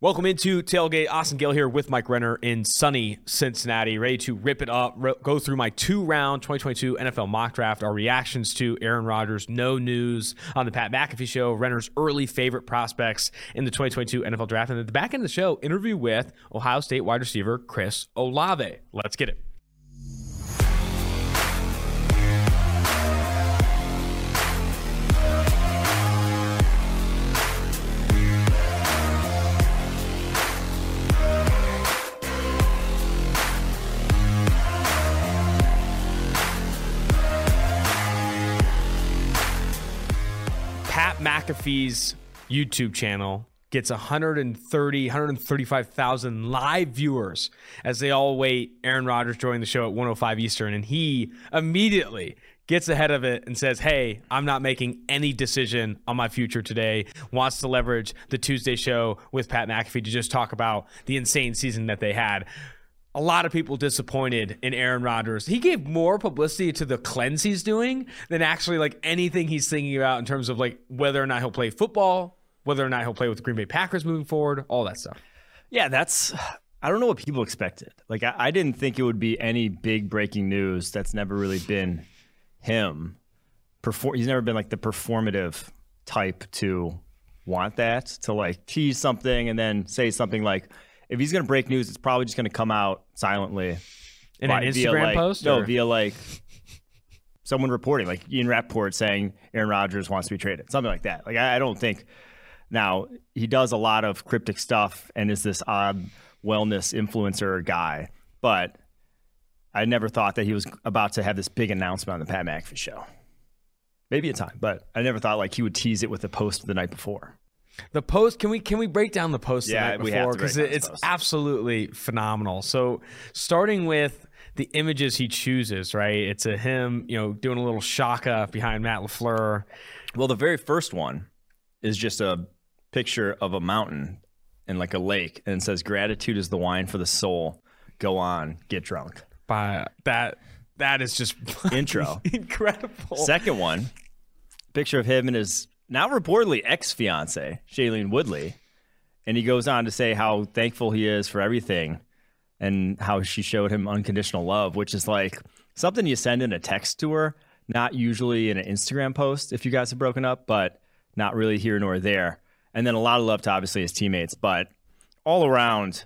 Welcome into Tailgate. Austin Gayle here with Mike Renner in sunny Cincinnati, ready to rip it up, go through my two round 2022 NFL mock draft, our reactions to Aaron Rodgers, no news on the Pat McAfee show, Renner's early favorite prospects in the 2022 NFL draft, and at the back end of the show, interview with Ohio State wide receiver Chris Olave. Let's get it. McAfee's YouTube channel gets 130, 135,000 live viewers as they all wait Aaron Rodgers joining the show at 105 Eastern. And he immediately gets ahead of it and says, Hey, I'm not making any decision on my future today. Wants to leverage the Tuesday show with Pat McAfee to just talk about the insane season that they had a lot of people disappointed in Aaron Rodgers. He gave more publicity to the cleanse he's doing than actually like anything he's thinking about in terms of like whether or not he'll play football, whether or not he'll play with the Green Bay Packers moving forward, all that stuff. Yeah, that's I don't know what people expected. Like I, I didn't think it would be any big breaking news. That's never really been him. Perform he's never been like the performative type to want that, to like tease something and then say something like if he's going to break news, it's probably just going to come out silently in an Instagram like, post. No, via like someone reporting, like Ian Rapoport saying Aaron Rodgers wants to be traded, something like that. Like I, I don't think. Now he does a lot of cryptic stuff and is this odd wellness influencer guy, but I never thought that he was about to have this big announcement on the Pat McAfee show. Maybe a time, but I never thought like he would tease it with a post the night before. The post can we can we break down the post yeah, the before because it's post. absolutely phenomenal. So starting with the images he chooses, right? It's a him, you know, doing a little shaka behind Matt LaFleur. Well, the very first one is just a picture of a mountain and like a lake, and it says "Gratitude is the wine for the soul. Go on, get drunk." By that, that is just intro incredible. Second one, picture of him and his now reportedly ex fiance, Shailene Woodley. And he goes on to say how thankful he is for everything and how she showed him unconditional love, which is like something you send in a text to her, not usually in an Instagram post if you guys have broken up, but not really here nor there. And then a lot of love to obviously his teammates, but all around,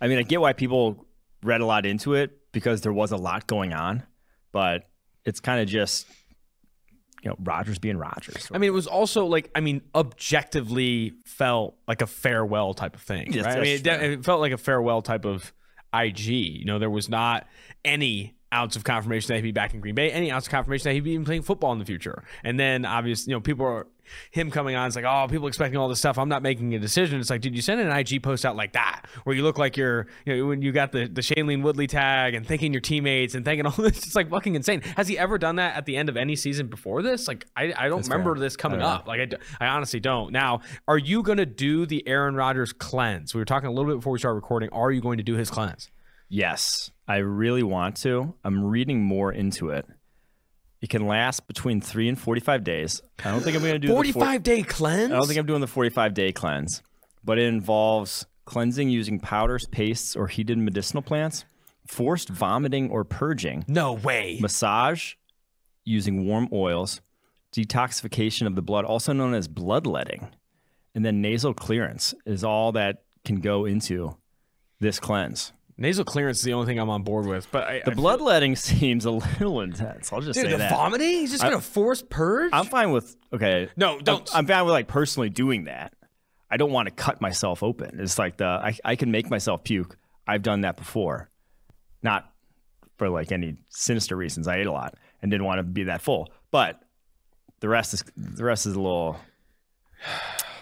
I mean, I get why people read a lot into it because there was a lot going on, but it's kind of just you know Rodgers being Rodgers. I mean, it was also like I mean, objectively felt like a farewell type of thing. Yes, right? I mean, it, it, felt like a farewell type of IG. You know, there was not any ounce of confirmation that he'd be back in Green Bay, any ounce of confirmation that he'd be playing football in the future. And then obviously, you know, people are him coming on, it's like, oh, people expecting all this stuff. I'm not making a decision. It's like, did you send an IG post out like that where you look like you're, you know, when you got the, the Shailene Woodley tag and thanking your teammates and thanking all this? It's like fucking insane. Has he ever done that at the end of any season before this? Like, I, I don't That's remember fair. this coming up. Like, I, I honestly don't. Now, are you going to do the Aaron Rodgers cleanse? We were talking a little bit before we started recording. Are you going to do his cleanse? Yes, I really want to. I'm reading more into it. It can last between three and 45 days. I don't think I'm going to do 45 day cleanse. I don't think I'm doing the 45 day cleanse, but it involves cleansing using powders, pastes, or heated medicinal plants, forced vomiting or purging. No way. Massage using warm oils, detoxification of the blood, also known as bloodletting, and then nasal clearance is all that can go into this cleanse. Nasal clearance is the only thing I'm on board with, but I, the I bloodletting feel... seems a little intense. I'll just Dude, say the that. vomiting. He's just gonna force purge. I'm fine with okay. No, don't. I'm, I'm fine with like personally doing that. I don't want to cut myself open. It's like the I, I can make myself puke. I've done that before, not for like any sinister reasons. I ate a lot and didn't want to be that full, but the rest is the rest is a little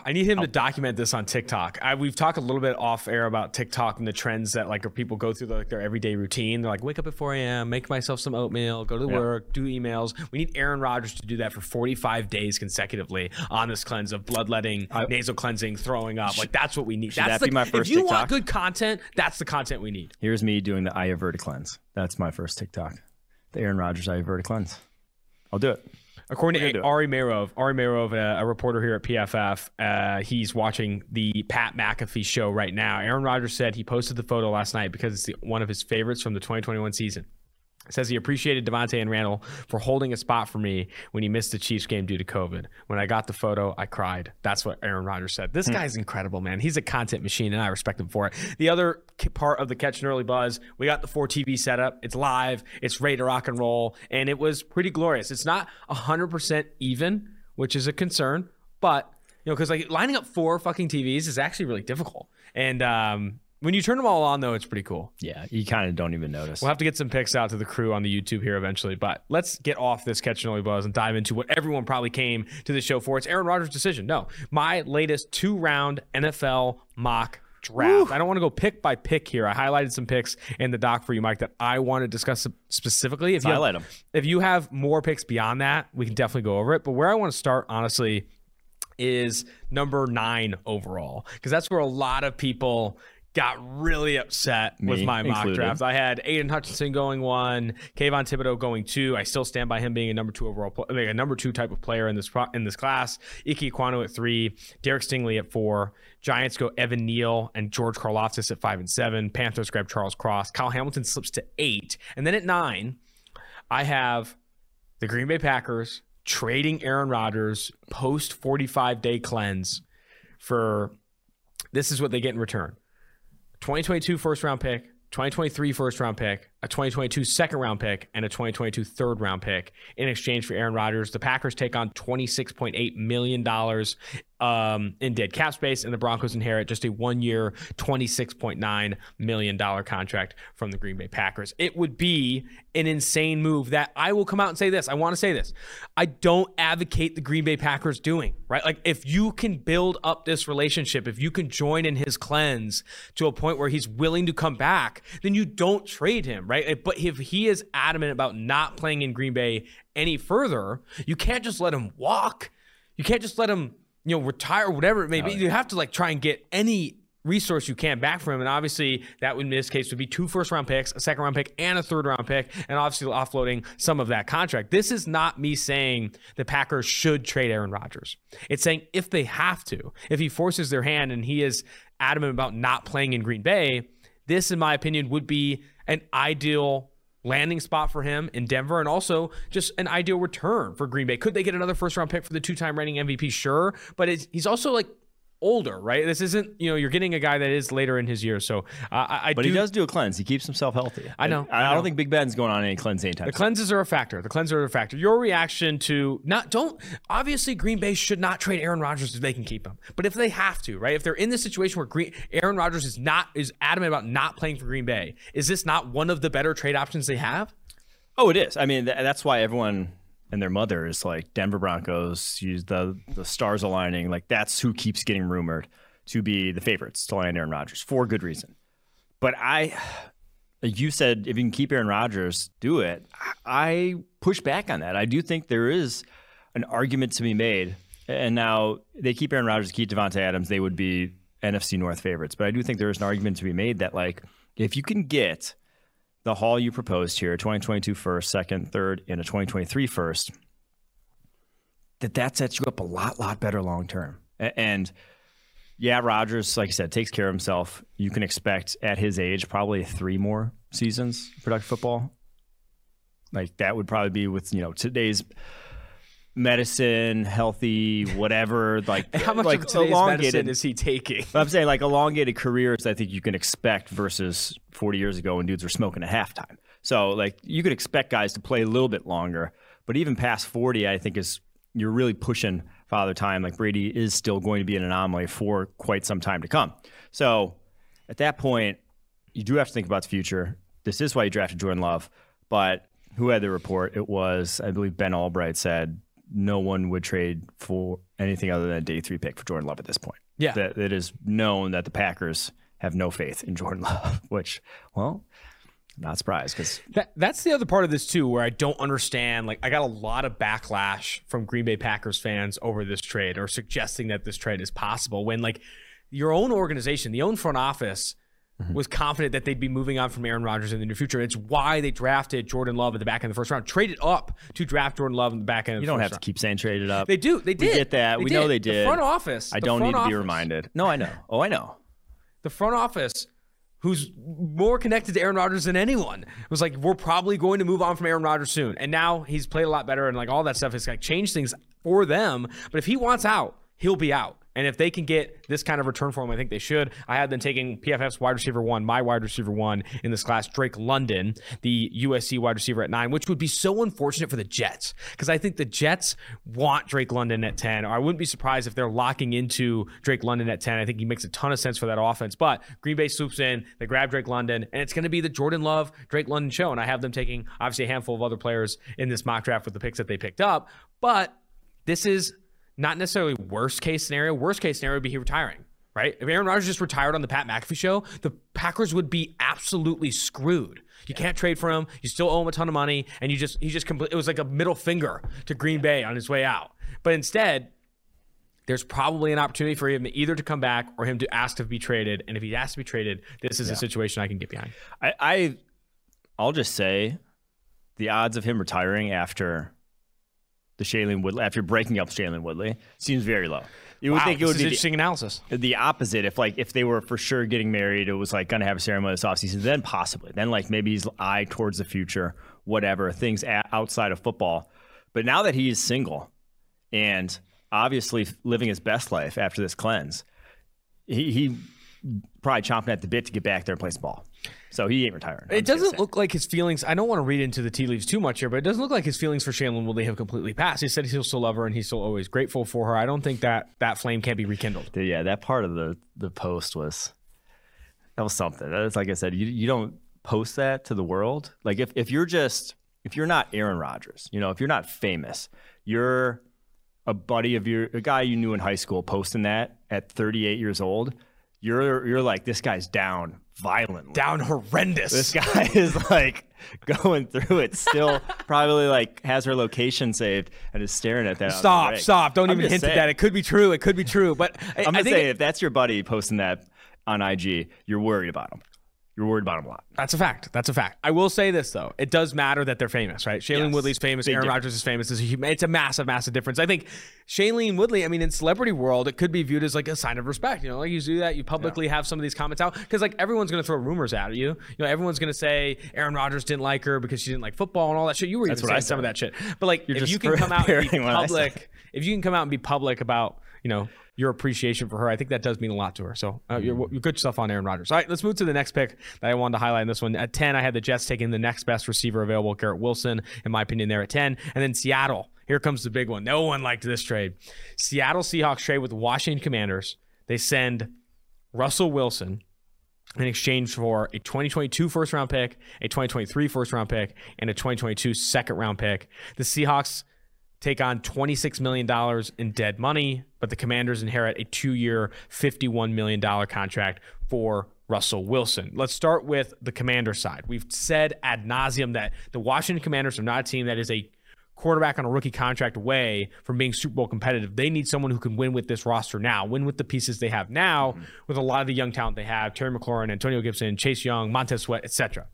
I need him to document this on TikTok. I, we've talked a little bit off air about TikTok and the trends that like people go through the, like their everyday routine. They're like, wake up at 4 a.m., make myself some oatmeal, go to work, do emails. We need Aaron Rodgers to do that for 45 days consecutively on this cleanse of bloodletting, I, nasal cleansing, throwing up. Like that's what we need. That's that the, my first If you TikTok? want good content, that's the content we need. Here's me doing the Ayurveda cleanse. That's my first TikTok. The Aaron Rodgers Ayurveda cleanse. I'll do it. According to Ari Meirov, Ari Meirov, a, a, reporter here at PFF, uh, he's watching the Pat McAfee show right now. Aaron Rodgers said he posted the photo last night because it's the, one of his favorites from the 2021 season says he appreciated Davante and Randall for holding a spot for me when he missed the Chiefs game due to COVID. When I got the photo, I cried. That's what Aaron Rodgers said. This hmm. guy's incredible, man. He's a content machine, and I respect him for it. The other part of the catch and early buzz, we got the 4TV setup. It's live. It's ready to rock and roll, and it was pretty glorious. It's not 100% even, which is a concern, but you know, because like lining up four fucking TVs is actually really difficult. And um, when you turn them all on, though, it's pretty cool. Yeah, you kind of don't even notice. We'll have to get some pics out to the crew on the YouTube here eventually. But let's get off this catch and only buzz and dive into what everyone probably came to the show for. It's Aaron Rodgers' decision. No, my latest two round NFL mock draft. Woo. I don't want to go pick by pick here. I highlighted some picks in the doc for you, Mike, that I want to discuss specifically. If you highlight have, them. If you have more picks beyond that, we can definitely go over it. But where I want to start, honestly, is number nine overall because that's where a lot of people got really upset Me with my mock included. draft. I had Aidan Hutchinson going one, Kayvon Thibodeaux going two. I still stand by him being a number two overall, like a number two type of player in this in this class. Ike Ekwonu at three, Derek Stingley at four. Giants go Evan Neal and George Karlaftis at five and seven. Panthers grab Charles Cross. Kyle Hamilton slips to eight, and then at nine, I have the Green Bay Packers trading Aaron Rodgers post 45 day cleanse for this is what they get in return 2022 first round pick, 2023 first round pick, a 2022 second round pick, and a 2022 third round pick in exchange for Aaron Rodgers. The Packers take on $26.8 million um, in dead cap space, and the Broncos inherit just a one year, $26.9 million contract from the Green Bay Packers. It would be an insane move that I will come out and say this. I want to say this. I don't advocate the Green Bay Packers doing, right? Like, if you can build up this relationship, if you can join in his cleanse to a point where he's willing to come back, then you don't trade him, right? But if he is adamant about not playing in Green Bay any further, you can't just let him walk. You can't just let him you know, retire, whatever it may be. You have to like try and get any resource you can back from him. And obviously, that would, in this case would be two first round picks, a second round pick, and a third round pick, and obviously offloading some of that contract. This is not me saying the Packers should trade Aaron Rodgers. It's saying if they have to, if he forces their hand and he is adamant about not playing in Green Bay, this, in my opinion, would be an ideal landing spot for him in Denver and also just an ideal return for Green Bay. Could they get another first round pick for the two time reigning MVP? Sure. But he's also like older, right? This isn't, you know, you're getting a guy that is later in his years. So uh, I, I but do, he does do a cleanse. He keeps himself healthy. I know. I, I, I don't think Big Ben's going on any cleanse anytime. The cleanses are a factor. The cleanses are a factor. Your reaction to not don't obviously Green Bay should not trade Aaron Rodgers if they can keep him. But if they have to, right? If they're in this situation where Green, Aaron Rodgers is not is adamant about not playing for Green Bay, is this not one of the better trade options they have? Oh, it is. I mean, th- that's why everyone and their mother is like Denver Broncos. Use the the stars aligning. Like that's who keeps getting rumored to be the favorites to land Aaron Rodgers for good reason. But I, you said if you can keep Aaron Rodgers, do it. I push back on that. I do think there is an argument to be made. And now they keep Aaron Rodgers, keep Davante Adams, they would be NFC North favorites. But I do think there is an argument to be made that like if you can get the haul you proposed here, 2022 first, second, third, and a 2023 first, that that sets you up a lot, lot better long term. And yeah, Rodgers, like I said, takes care of himself. You can expect at his age probably three more seasons productive football. Like that would probably be with you know today's medicine, healthy, whatever. Like how much like of today's medicine is he taking? I'm saying like elongated careers. I think you can expect versus 40 years ago when dudes were smoking at halftime. So like you could expect guys to play a little bit longer, but even past 40, I think is you're really pushing father time. Like Brady is still going to be an anomaly for quite some time to come. So at that point, you do have to think about the future. This is why you drafted Jordan Love, but who had the report? It was, I believe, Ben Allbright said no one would trade for anything other than a day three pick for Jordan Love at this point. Yeah. That it is known that the Packers have no faith in Jordan Love, which, well, not surprised because that, that's the other part of this too, where I don't understand. Like, I got a lot of backlash from Green Bay Packers fans over this trade or suggesting that this trade is possible when, like, your own organization, the own front office, mm-hmm. was confident that they'd be moving on from Aaron Rodgers in the near future. It's why they drafted Jordan Love at the back end of the first round, traded up to draft Jordan Love in the back end. you don't have round. to keep saying traded up. They do. They did. We get that. They we did. know they did. The front office. I don't need to office, be reminded. No, I know. Oh, I know. The front office who's more connected to Aaron Rodgers than anyone. was like, we're probably going to move on from Aaron Rodgers soon. And now he's played a lot better and like all that stuff has like changed things for them. But if he wants out, he'll be out. And if they can get this kind of return for him, I think they should. I had them taking PFF's wide receiver one, my wide receiver one in this class, Drake London, the USC wide receiver at nine, which would be so unfortunate for the Jets because I think the Jets want Drake London at 10. Or I wouldn't be surprised if they're locking into Drake London at 10. I think he makes a ton of sense for that offense. But Green Bay swoops in, they grab Drake London, and it's going to be the Jordan Love, Drake London show. And I have them taking obviously a handful of other players in this mock draft with the picks that they picked up. But this is not necessarily worst case scenario. Worst case scenario would be he retiring, right? If Aaron Rodgers just retired on the Pat McAfee show, the Packers would be absolutely screwed. You can't trade for him. You still owe him a ton of money, and you just he just complete. It was like a middle finger to Green Bay on his way out. But instead, there's probably an opportunity for him either to come back or him to ask to be traded. And if he asks to be traded, this is yeah. a situation I can get behind. I, I I'll just say the odds of him retiring after the Shailene Woodley after breaking up Shailene Woodley seems very low. You would wow, think it would be interesting the, analysis. The opposite, if like if they were for sure getting married, it was like gonna have a ceremony this offseason, then possibly. Then like maybe he's eye towards the future, whatever, things outside of football. But now that he's single and obviously living his best life after this cleanse, he, he probably chomping at the bit to get back there and play some ball. So he ain't retiring. I'm it doesn't look like his feelings. I don't want to read into the tea leaves too much here, but it doesn't look like his feelings for Shailene Woodley have completely passed. He said he'll still love her and he's still always grateful for her. I don't think that that flame can't be rekindled. Yeah, that part of the the post was that was something. That's like I said, you you don't post that to the world. Like if if you're just if you're not Aaron Rodgers, you know, if you're not famous, you're a buddy of your a guy you knew in high school posting that at 38 years old you're you're like this guy's down violently, down horrendous. This guy is like going through it still. probably like has her location saved and is staring at that. Stop! Stop! Don't I'm even hint saying. at that. It could be true. It could be true. But I, I'm just saying, if that's your buddy posting that on IG, you're worried about him you're worried about him a lot. That's a fact. That's a fact. I will say this though: it does matter that they're famous, right? Shailene yes. Woodley's famous. Big Aaron Rodgers is famous. It's a, it's a massive, massive difference. I think Shailene Woodley. I mean, in celebrity world, it could be viewed as like a sign of respect. You know, like you do that, you publicly yeah. have some of these comments out because like everyone's going to throw rumors at you. You know, everyone's going to say Aaron Rodgers didn't like her because she didn't like football and all that shit. You were even saying some of that shit. But like, You're if you can come out and be public, if you can come out and be public about you know your appreciation for her. I think that does mean a lot to her. So uh, you're, you're, good stuff on Aaron Rodgers. All right, let's move to the next pick that I wanted to highlight in this one. At 10, I had the Jets taking the next best receiver available, Garrett Wilson, in my opinion, there at 10. And then Seattle. Here comes the big one. No one liked this trade. Seattle Seahawks trade with Washington Commanders. They send Russell Wilson in exchange for a 2022 first round pick, a 2023 first round pick, and a 2022 second round pick. The Seahawks take on $26 million in dead money, but the Commanders inherit a two year, $51 million contract for Russell Wilson. Let's start with the commander side. We've said ad nauseum that the Washington Commanders are not a team that is a quarterback on a rookie contract away from being Super Bowl competitive. They need someone who can win with this roster now, win with the pieces they have now, mm-hmm. with a lot of the young talent they have Terry McLaurin, Antonio Gibson, Chase Young, Montez Sweat, etc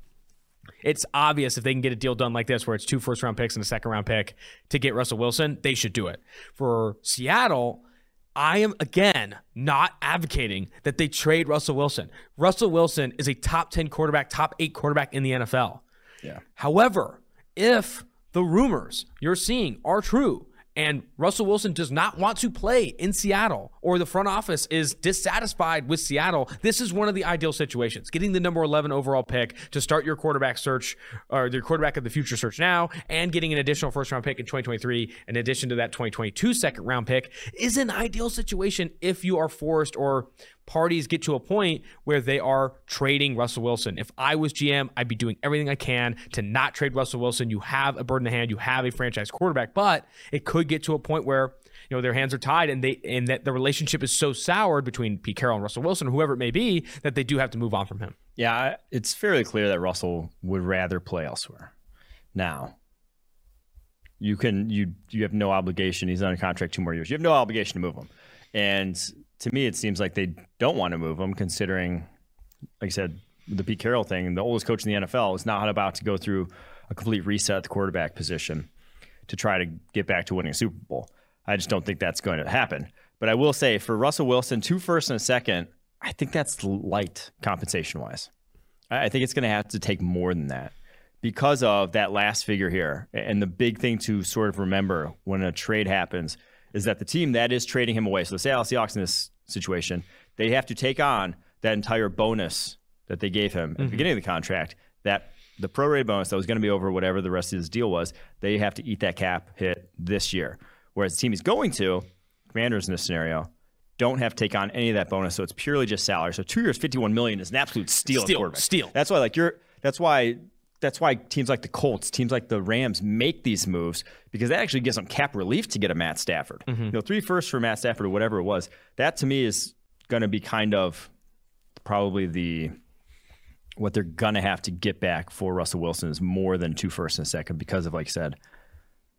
it's obvious if they can get a deal done like this, where it's two first round picks and a second round pick to get Russell Wilson, they should do it. For Seattle, I am again not advocating that they trade Russell Wilson. Russell Wilson is a top 10 quarterback, top eight quarterback in the NFL. Yeah. However, if the rumors you're seeing are true, and Russell Wilson does not want to play in Seattle, or the front office is dissatisfied with Seattle, this is one of the ideal situations. Getting the number 11 overall pick to start your quarterback search, or your quarterback of the future search now, and getting an additional first round pick in 2023, in addition to that 2022 second round pick, is an ideal situation if you are forced or parties get to a point where they are trading Russell Wilson. If I was GM, I'd be doing everything I can to not trade Russell Wilson. You have a bird in the hand, you have a franchise quarterback, but it could get to a point where you know their hands are tied and they and that the relationship is so soured between Pete Carroll and Russell Wilson or whoever it may be that they do have to move on from him. Yeah, it's fairly clear that Russell would rather play elsewhere. Now, you can you you have no obligation. He's on a contract two more years. You have no obligation to move him. And to me, it seems like they don't want to move him, considering like I said, the Pete Carroll thing, the oldest coach in the NFL is not about to go through a complete reset at the quarterback position to try to get back to winning a Super Bowl. I just don't think that's going to happen. But I will say for Russell Wilson, two first and a second, I think that's light compensation wise. I think it's going to have to take more than that because of that last figure here. And the big thing to sort of remember when a trade happens is that the team that is trading him away, so the Seattle Seahawks in this situation, they have to take on that entire bonus that they gave him at mm-hmm. the beginning of the contract, that the prorated bonus that was going to be over whatever the rest of his deal was, they have to eat that cap hit this year. Whereas the team he's going to, Commanders in this scenario, don't have to take on any of that bonus, so it's purely just salary. So two years, fifty-one million is an absolute steal. Steal, steal. That's why, like you're. That's why. That's why teams like the Colts, teams like the Rams make these moves because that actually gives them cap relief to get a Matt Stafford. Mm-hmm. You know, three firsts for Matt Stafford or whatever it was. That to me is going to be kind of probably the what they're gonna have to get back for Russell Wilson is more than two firsts and a second because of like I said,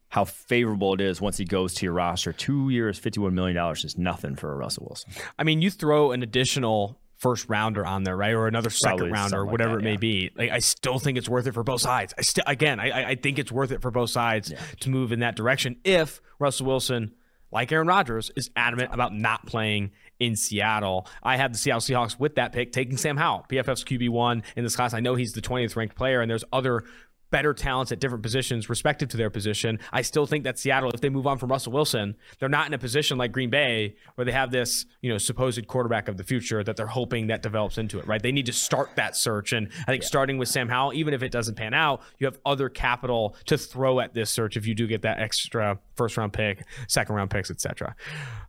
how favorable it is once he goes to your roster. Two years, fifty-one million dollars is nothing for a Russell Wilson. I mean, you throw an additional first rounder on there, right, or another second Probably rounder, or whatever like that, it may yeah. be. Like, I still think it's worth it for both sides. I still, again, I, I think it's worth it for both sides yeah. to move in that direction if Russell Wilson like Aaron Rodgers, is adamant about not playing in Seattle. I have the Seattle Seahawks with that pick taking Sam Howell, PFF's QB1 in this class. I know he's the 20th ranked player, and there's other better talents at different positions, respective to their position. I still think that Seattle, if they move on from Russell Wilson, they're not in a position like Green Bay where they have this, you know, supposed quarterback of the future that they're hoping that develops into it, right? They need to start that search. And I think yeah. starting with Sam Howell, even if it doesn't pan out, you have other capital to throw at this search if you do get that extra first round pick, second round picks, etc.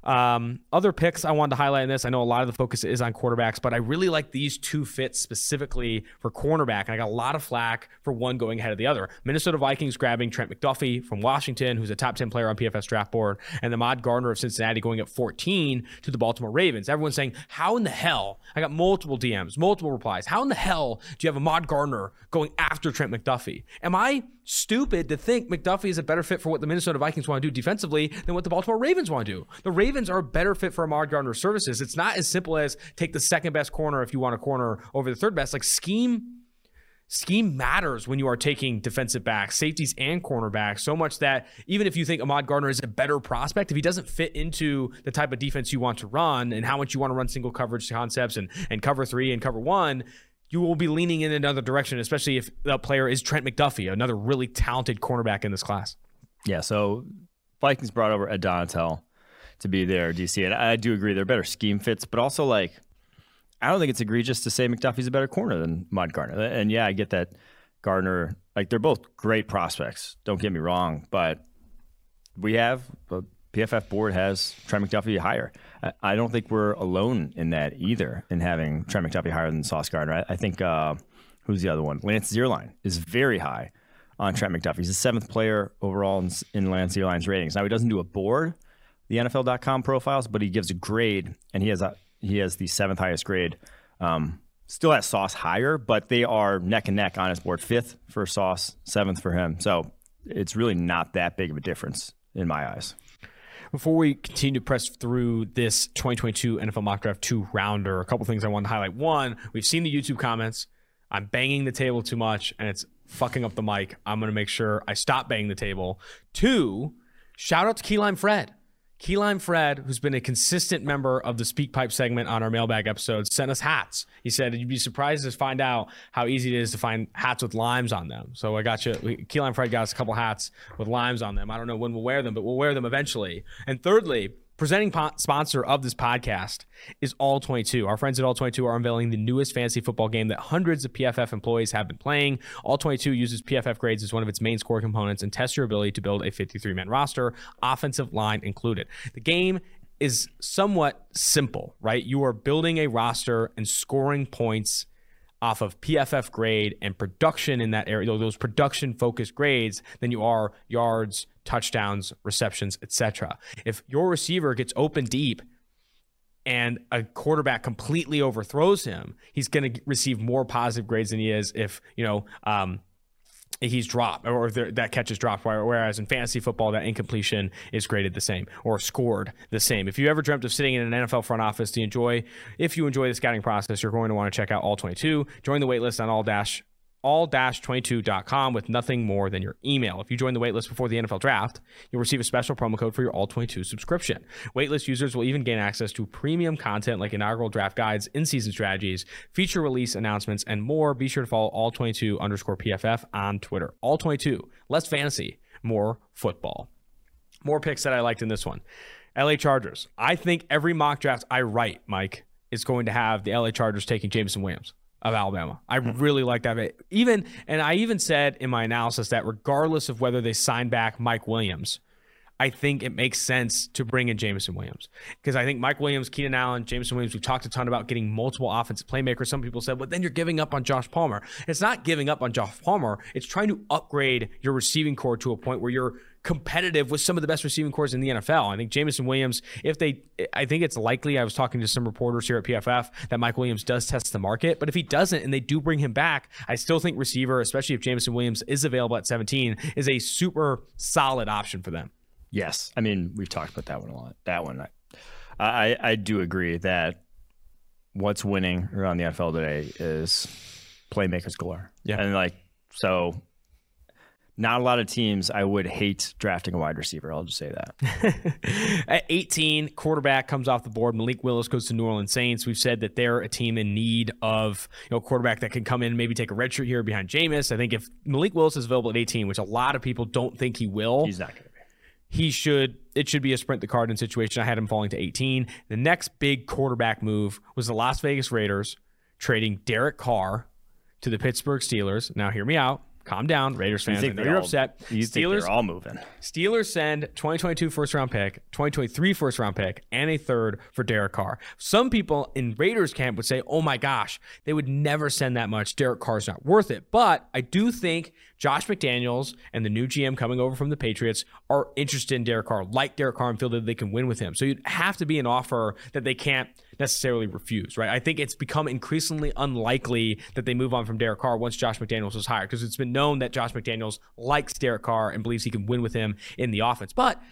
Um, other picks I wanted to highlight in this. I know a lot of the focus is on quarterbacks, but I really like these two fits specifically for cornerback. And I got a lot of flack for one going ahead of the other. Minnesota Vikings grabbing Trent McDuffie from Washington, who's a top 10 player on PFF's draft board, and Ahmad Gardner of Cincinnati going at 14 to the Baltimore Ravens. Everyone's saying, How in the hell? I got multiple DMs, multiple replies. How in the hell do you have Ahmad Gardner going after Trent McDuffie? Am I stupid to think McDuffie is a better fit for what the Minnesota Vikings want to do defensively than what the Baltimore Ravens want to do. The Ravens are a better fit for Ahmad Gardner's services. It's not as simple as take the second best corner if you want a corner over the third best. Like scheme scheme matters when you are taking defensive backs, safeties, and cornerbacks so much that even if you think Ahmad Gardner is a better prospect, if he doesn't fit into the type of defense you want to run and how much you want to run single coverage concepts and, and cover three and cover one, you will be leaning in another direction, especially if the player is Trent McDuffie, another really talented cornerback in this class. Yeah, so Vikings brought over Ed Donatell to be their DC, and I do agree they're better scheme fits, but also like I don't think it's egregious to say McDuffie's a better corner than Ahmad Gardner. And yeah, I get that Gardner, like they're both great prospects. Don't get me wrong, but we have a PFF board has Trent McDuffie higher. I don't think we're alone in that either, in having Trent McDuffie higher than Sauce Gardner. I, think uh, who's the other one? Lance Zierlein is very high on Trent McDuffie. He's the seventh player overall in, in Lance Zierlein's ratings. Now he doesn't do a board, the NFL.com profiles, but he gives a grade, and he has a he has the seventh highest grade. Um, still has Sauce higher, but they are neck and neck on his board. Fifth for Sauce, seventh for him. So it's really not that big of a difference in my eyes. Before we continue to press through this 2022 NFL Mock Draft two rounder, a couple things I want to highlight. One, we've seen the YouTube comments. I'm banging the table too much and it's fucking up the mic. I'm going to make sure I stop banging the table. Two, shout out to Key Lime Fred. Key Lime Fred, who's been a consistent member of the Speak Pipe segment on our mailbag episodes, sent us hats. He said you'd be surprised to find out how easy it is to find hats with limes on them. So I got you. Key Lime Fred got us a couple hats with limes on them. I don't know when we'll wear them, but we'll wear them eventually. And thirdly, Presenting po- sponsor of this podcast is All 22. Our friends at All 22 are unveiling the newest fantasy football game that hundreds of PFF employees have been playing. All 22 uses PFF grades as one of its main score components and tests your ability to build a 53 man roster, offensive line included. The game is somewhat simple, right? You are building a roster and scoring points off of PFF grade and production in that area, those production focused grades, than you are yards, touchdowns, receptions, etc. If your receiver gets open deep and a quarterback completely overthrows him, he's going to receive more positive grades than he is if, you know, um, he's dropped or that catch is dropped. Whereas in fantasy football, that incompletion is graded the same or scored the same. If you ever dreamt of sitting in an NFL front office to enjoy, if you enjoy the scouting process, you're going to want to check out All 22. Join the waitlist on All Dash all-22.com with nothing more than your email. If you join the waitlist before the NFL draft, you'll receive a special promo code for your All-22 subscription. Waitlist users will even gain access to premium content like inaugural draft guides, in-season strategies, feature release announcements, and more. Be sure to follow All-22 underscore PFF on Twitter. All-22, less fantasy, more football. More picks that I liked in this one. LA Chargers. I think every mock draft I write, Mike, is going to have the LA Chargers taking Jameson Williams of Alabama. I hmm. really like that. Even and I even said in my analysis that regardless of whether they sign back Mike Williams, I think it makes sense to bring in Jameson Williams because I think Mike Williams, Keenan Allen, Jameson Williams. We've talked a ton about getting multiple offensive playmakers. Some people said, "Well, then you're giving up on Josh Palmer." It's not giving up on Josh Palmer. It's trying to upgrade your receiving corps to a point where you're competitive with some of the best receiving cores in the NFL. I think Jameson Williams, if they, I think it's likely, I was talking to some reporters here at PFF, that Mike Williams does test the market. But if he doesn't and they do bring him back, I still think receiver, especially if Jameson Williams is available at 17, is a super solid option for them. Yes. I mean, we've talked about that one a lot. That one, I, I, I do agree that what's winning around the NFL today is playmakers galore. Yeah. And like, so not a lot of teams I would hate drafting a wide receiver. I'll just say that. At 18, quarterback comes off the board. Malik Willis goes to New Orleans Saints. We've said that they're a team in need of you know quarterback that can come in and maybe take a redshirt here behind Jameis. I think if Malik Willis is available at 18, which a lot of people don't think he will, he's not going to be. He should. It should be a sprint the Cardinal situation. I had him falling to 18. The next big quarterback move was the Las Vegas Raiders trading Derek Carr to the Pittsburgh Steelers. Now, hear me out calm down, Raiders fans. You I know you're all, upset. You Steelers all moving. Steelers send 2022 first round pick, 2023 first round pick, and a third for Derek Carr. Some people in Raiders camp would say, "Oh my gosh, they would never send that much. Derek Carr's not worth it." But I do think Josh McDaniels and the new GM coming over from the Patriots are interested in Derek Carr, like Derek Carr, and feel that they can win with him. So you'd have to be an offer that they can't necessarily refuse, right? I think it's become increasingly unlikely that they move on from Derek Carr once Josh McDaniels was hired because it's been known that Josh McDaniels likes Derek Carr and believes he can win with him in the offense. But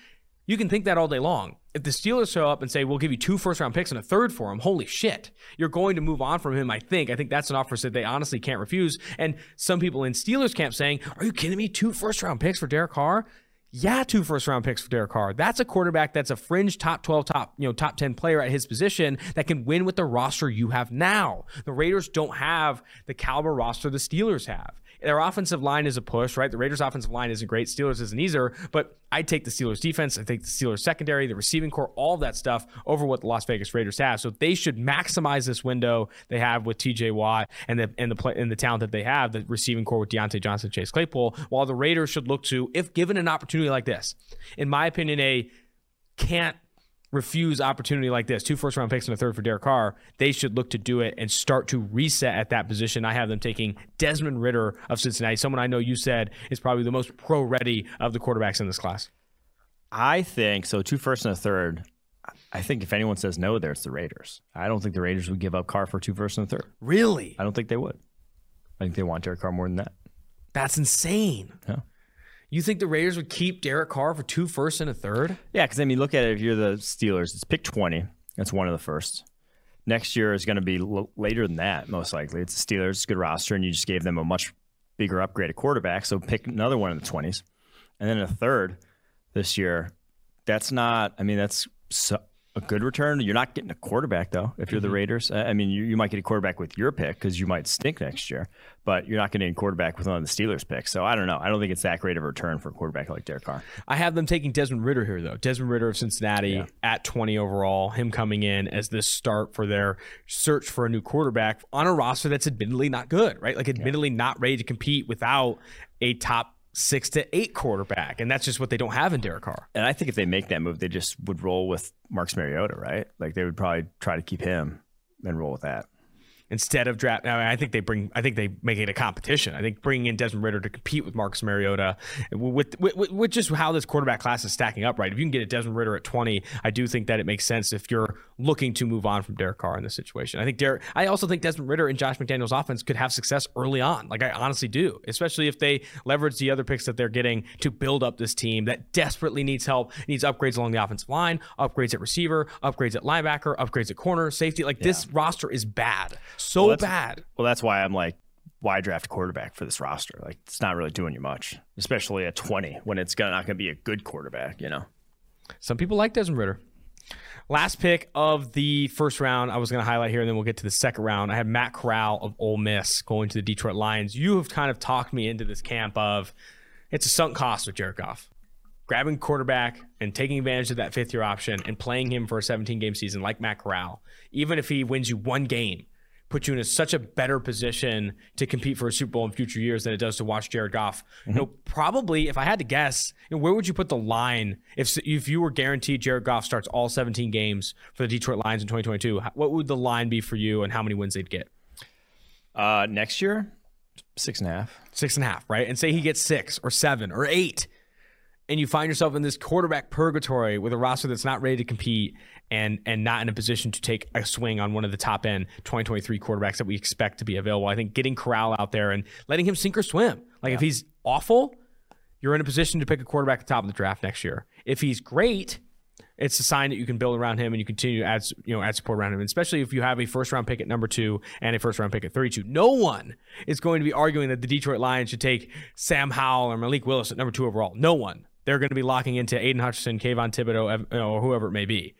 you can think that all day long. If the Steelers show up and say, we'll give you two first round picks and a third for him, holy shit, you're going to move on from him, I think. I think that's an offer that they honestly can't refuse. And some people in Steelers camp saying, are you kidding me? Two first round picks for Derek Carr? Yeah, two first round picks for Derek Carr. That's a quarterback that's a fringe top 12, top, you know, top 10 player at his position that can win with the roster you have now. The Raiders don't have the caliber roster the Steelers have. Their offensive line is a push, right? The Raiders' offensive line isn't great. Steelers isn't either. But I take the Steelers' defense. I take the Steelers' secondary, the receiving corps, all that stuff over what the Las Vegas Raiders have. So they should maximize this window they have with T.J. Watt and the and the play, and the talent that they have, the receiving corps with Diontae Johnson, Chase Claypool. While the Raiders should look to, if given an opportunity like this, in my opinion, a can't refuse opportunity like this, two first round picks and a third for Derek Carr, they should look to do it and start to reset at that position. I have them taking Desmond Ridder of Cincinnati, someone I know you said is probably the most pro ready of the quarterbacks in this class. I think so. Two first and a third. I think if anyone says no, there it's the Raiders. I don't think the Raiders would give up Carr for two first and a third. Really? I don't think they would. I think they want Derek Carr more than that. That's insane. Yeah. You think the Raiders would keep Derek Carr for two firsts and a third? Yeah, because I mean, look at it. If you're the Steelers, it's pick 20. That's one of the first. Next year is going to be l- later than that, most likely. It's the Steelers, it's a good roster, and you just gave them a much bigger upgrade at quarterback. So pick another one in the 20s. And then a third this year. That's not, I mean, that's so, a good return. You're not getting a quarterback though. If you're mm-hmm. the Raiders, I mean, you, you might get a quarterback with your pick because you might stink next year, but you're not getting a quarterback with one of the Steelers picks. So I don't know. I don't think it's that great of a return for a quarterback like Derek Carr. I have them taking Desmond Ridder here though. Desmond Ridder of Cincinnati yeah. at 20 overall. Him coming in as this start for their search for a new quarterback on a roster that's admittedly not good, right? Like admittedly yeah. not ready to compete without a top six to eight quarterback, and that's just what they don't have in Derek Carr. And I think if they make that move, they just would roll with Marcus Mariota, right? Like they would probably try to keep him and roll with that. Instead of draft. I, mean, I, think they bring. I think they make it a competition. I think bringing in Desmond Ridder to compete with Marcus Mariota, with, with, with, with just how this quarterback class is stacking up. Right, if you can get a Desmond Ridder at twenty, I do think that it makes sense if you're looking to move on from Derek Carr in this situation. I think Derek. I also think Desmond Ridder and Josh McDaniels' offense could have success early on. Like I honestly do, especially if they leverage the other picks that they're getting to build up this team that desperately needs help, needs upgrades along the offensive line, upgrades at receiver, upgrades at linebacker, upgrades at corner, safety. Like yeah. this roster is bad so well, bad. Well, that's why I'm like, why draft quarterback for this roster? Like, it's not really doing you much, especially at 20 when it's gonna, not going to be a good quarterback, you know? Some people like Desmond Ridder. Last pick of the first round, I was going to highlight here, and then we'll get to the second round. I have Matt Corral of Ole Miss going to the Detroit Lions. You have kind of talked me into this camp of it's a sunk cost with Jared Goff. Grabbing quarterback and taking advantage of that fifth year option and playing him for a 17 game season like Matt Corral, even if he wins you one game, put you in a, such a better position to compete for a Super Bowl in future years than it does to watch Jared Goff. Mm-hmm. You know, probably if I had to guess, you know, where would you put the line if if you were guaranteed Jared Goff starts all 17 games for the Detroit Lions in 2022? What would the line be for you, and how many wins they'd get? Uh, next year, six and a half. Six and a half, right? And say he gets six or seven or eight and you find yourself in this quarterback purgatory with a roster that's not ready to compete and and not in a position to take a swing on one of the top end 2023 quarterbacks that we expect to be available. I think getting Corral out there and letting him sink or swim. Like yeah. if he's awful, you're in a position to pick a quarterback at the top of the draft next year. If he's great, it's a sign that you can build around him and you continue to add you know add support around him. especially if you have a first round pick at number two and a first round pick at 32. No one is going to be arguing that the Detroit Lions should take Sam Howell or Malik Willis at number two overall. No one they're going to be locking into Aidan Hutchinson, Kayvon Thibodeaux, or whoever it may be.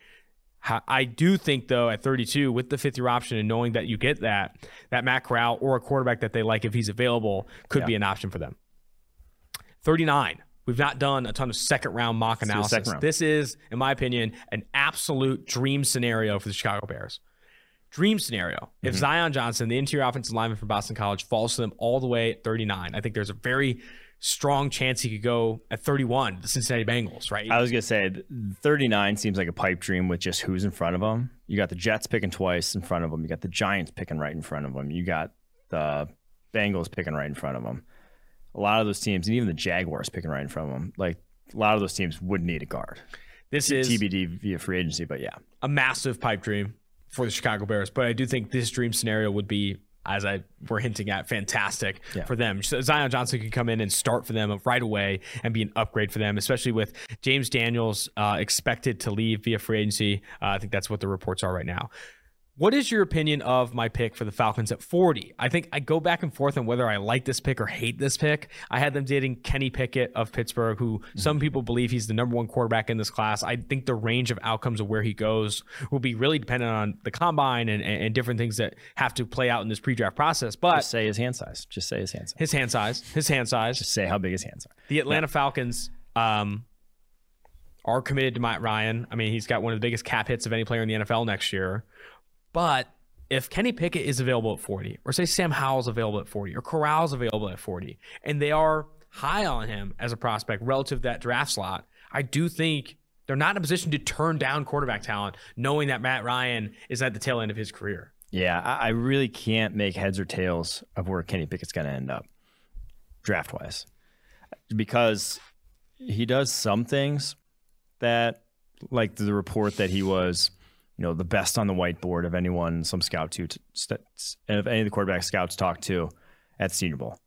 I do think though at 32 with the fifth year option and knowing that you get that that Matt Corral or a quarterback that they like if he's available could yeah. be an option for them. 39. We've not done a ton of second round mock Let's analysis. Round. This is, in my opinion, an absolute dream scenario for the Chicago Bears. Dream scenario. Mm-hmm. If Zion Johnson, the interior offensive lineman from Boston College, falls to them all the way at 39, I think there's a very strong chance he could go at 31, the Cincinnati Bengals, right? I was going to say 39 seems like a pipe dream with just who's in front of him. You got the Jets picking twice in front of him. You got the Giants picking right in front of him. You got the Bengals picking right in front of him. A lot of those teams, and even the Jaguars picking right in front of them, like a lot of those teams would need a guard. This is TBD via free agency, but yeah, a massive pipe dream for the Chicago Bears. But I do think this dream scenario would be as I were hinting at, fantastic yeah. for them. So Zion Johnson could come in and start for them right away and be an upgrade for them, especially with James Daniels uh, expected to leave via free agency. Uh, I think that's what the reports are right now. What is your opinion of my pick for the Falcons at 40? I think I go back and forth on whether I like this pick or hate this pick. I had them dating Kenny Pickett of Pittsburgh, who mm-hmm. some people believe he's the number one quarterback in this class. I think the range of outcomes of where he goes will be really dependent on the combine and, and, and different things that have to play out in this pre-draft process. But Just say his hand size. Just say his hand size. His hand size. His hand size. Just say how big his hands are. The Atlanta Falcons. Um, are committed to Matt Ryan. I mean, he's got one of the biggest cap hits of any player in the NFL next year. But if Kenny Pickett is available at 40, or say Sam Howell's available at 40, or Corral's available at 40, and they are high on him as a prospect relative to that draft slot, I do think they're not in a position to turn down quarterback talent, knowing that Matt Ryan is at the tail end of his career. Yeah, I really can't make heads or tails of where Kenny Pickett's going to end up draft wise because he does some things that, like the report that he was you know the best on the whiteboard of anyone some scout to of any of the quarterback scouts talked to at Senior Bowl.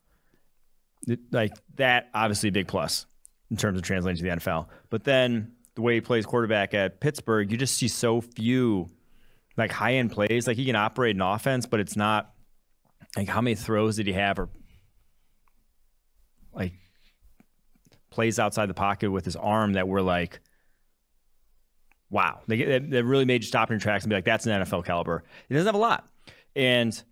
Like that, obviously a big plus in terms of translating to the NFL. But then the way he plays quarterback at Pittsburgh, you just see so few like high end plays. Like he can operate an offense, but it's not like how many throws did he have or like plays outside the pocket with his arm that were like wow, they, they really made you stop in your tracks and be like, that's an NFL caliber. He doesn't have a lot. And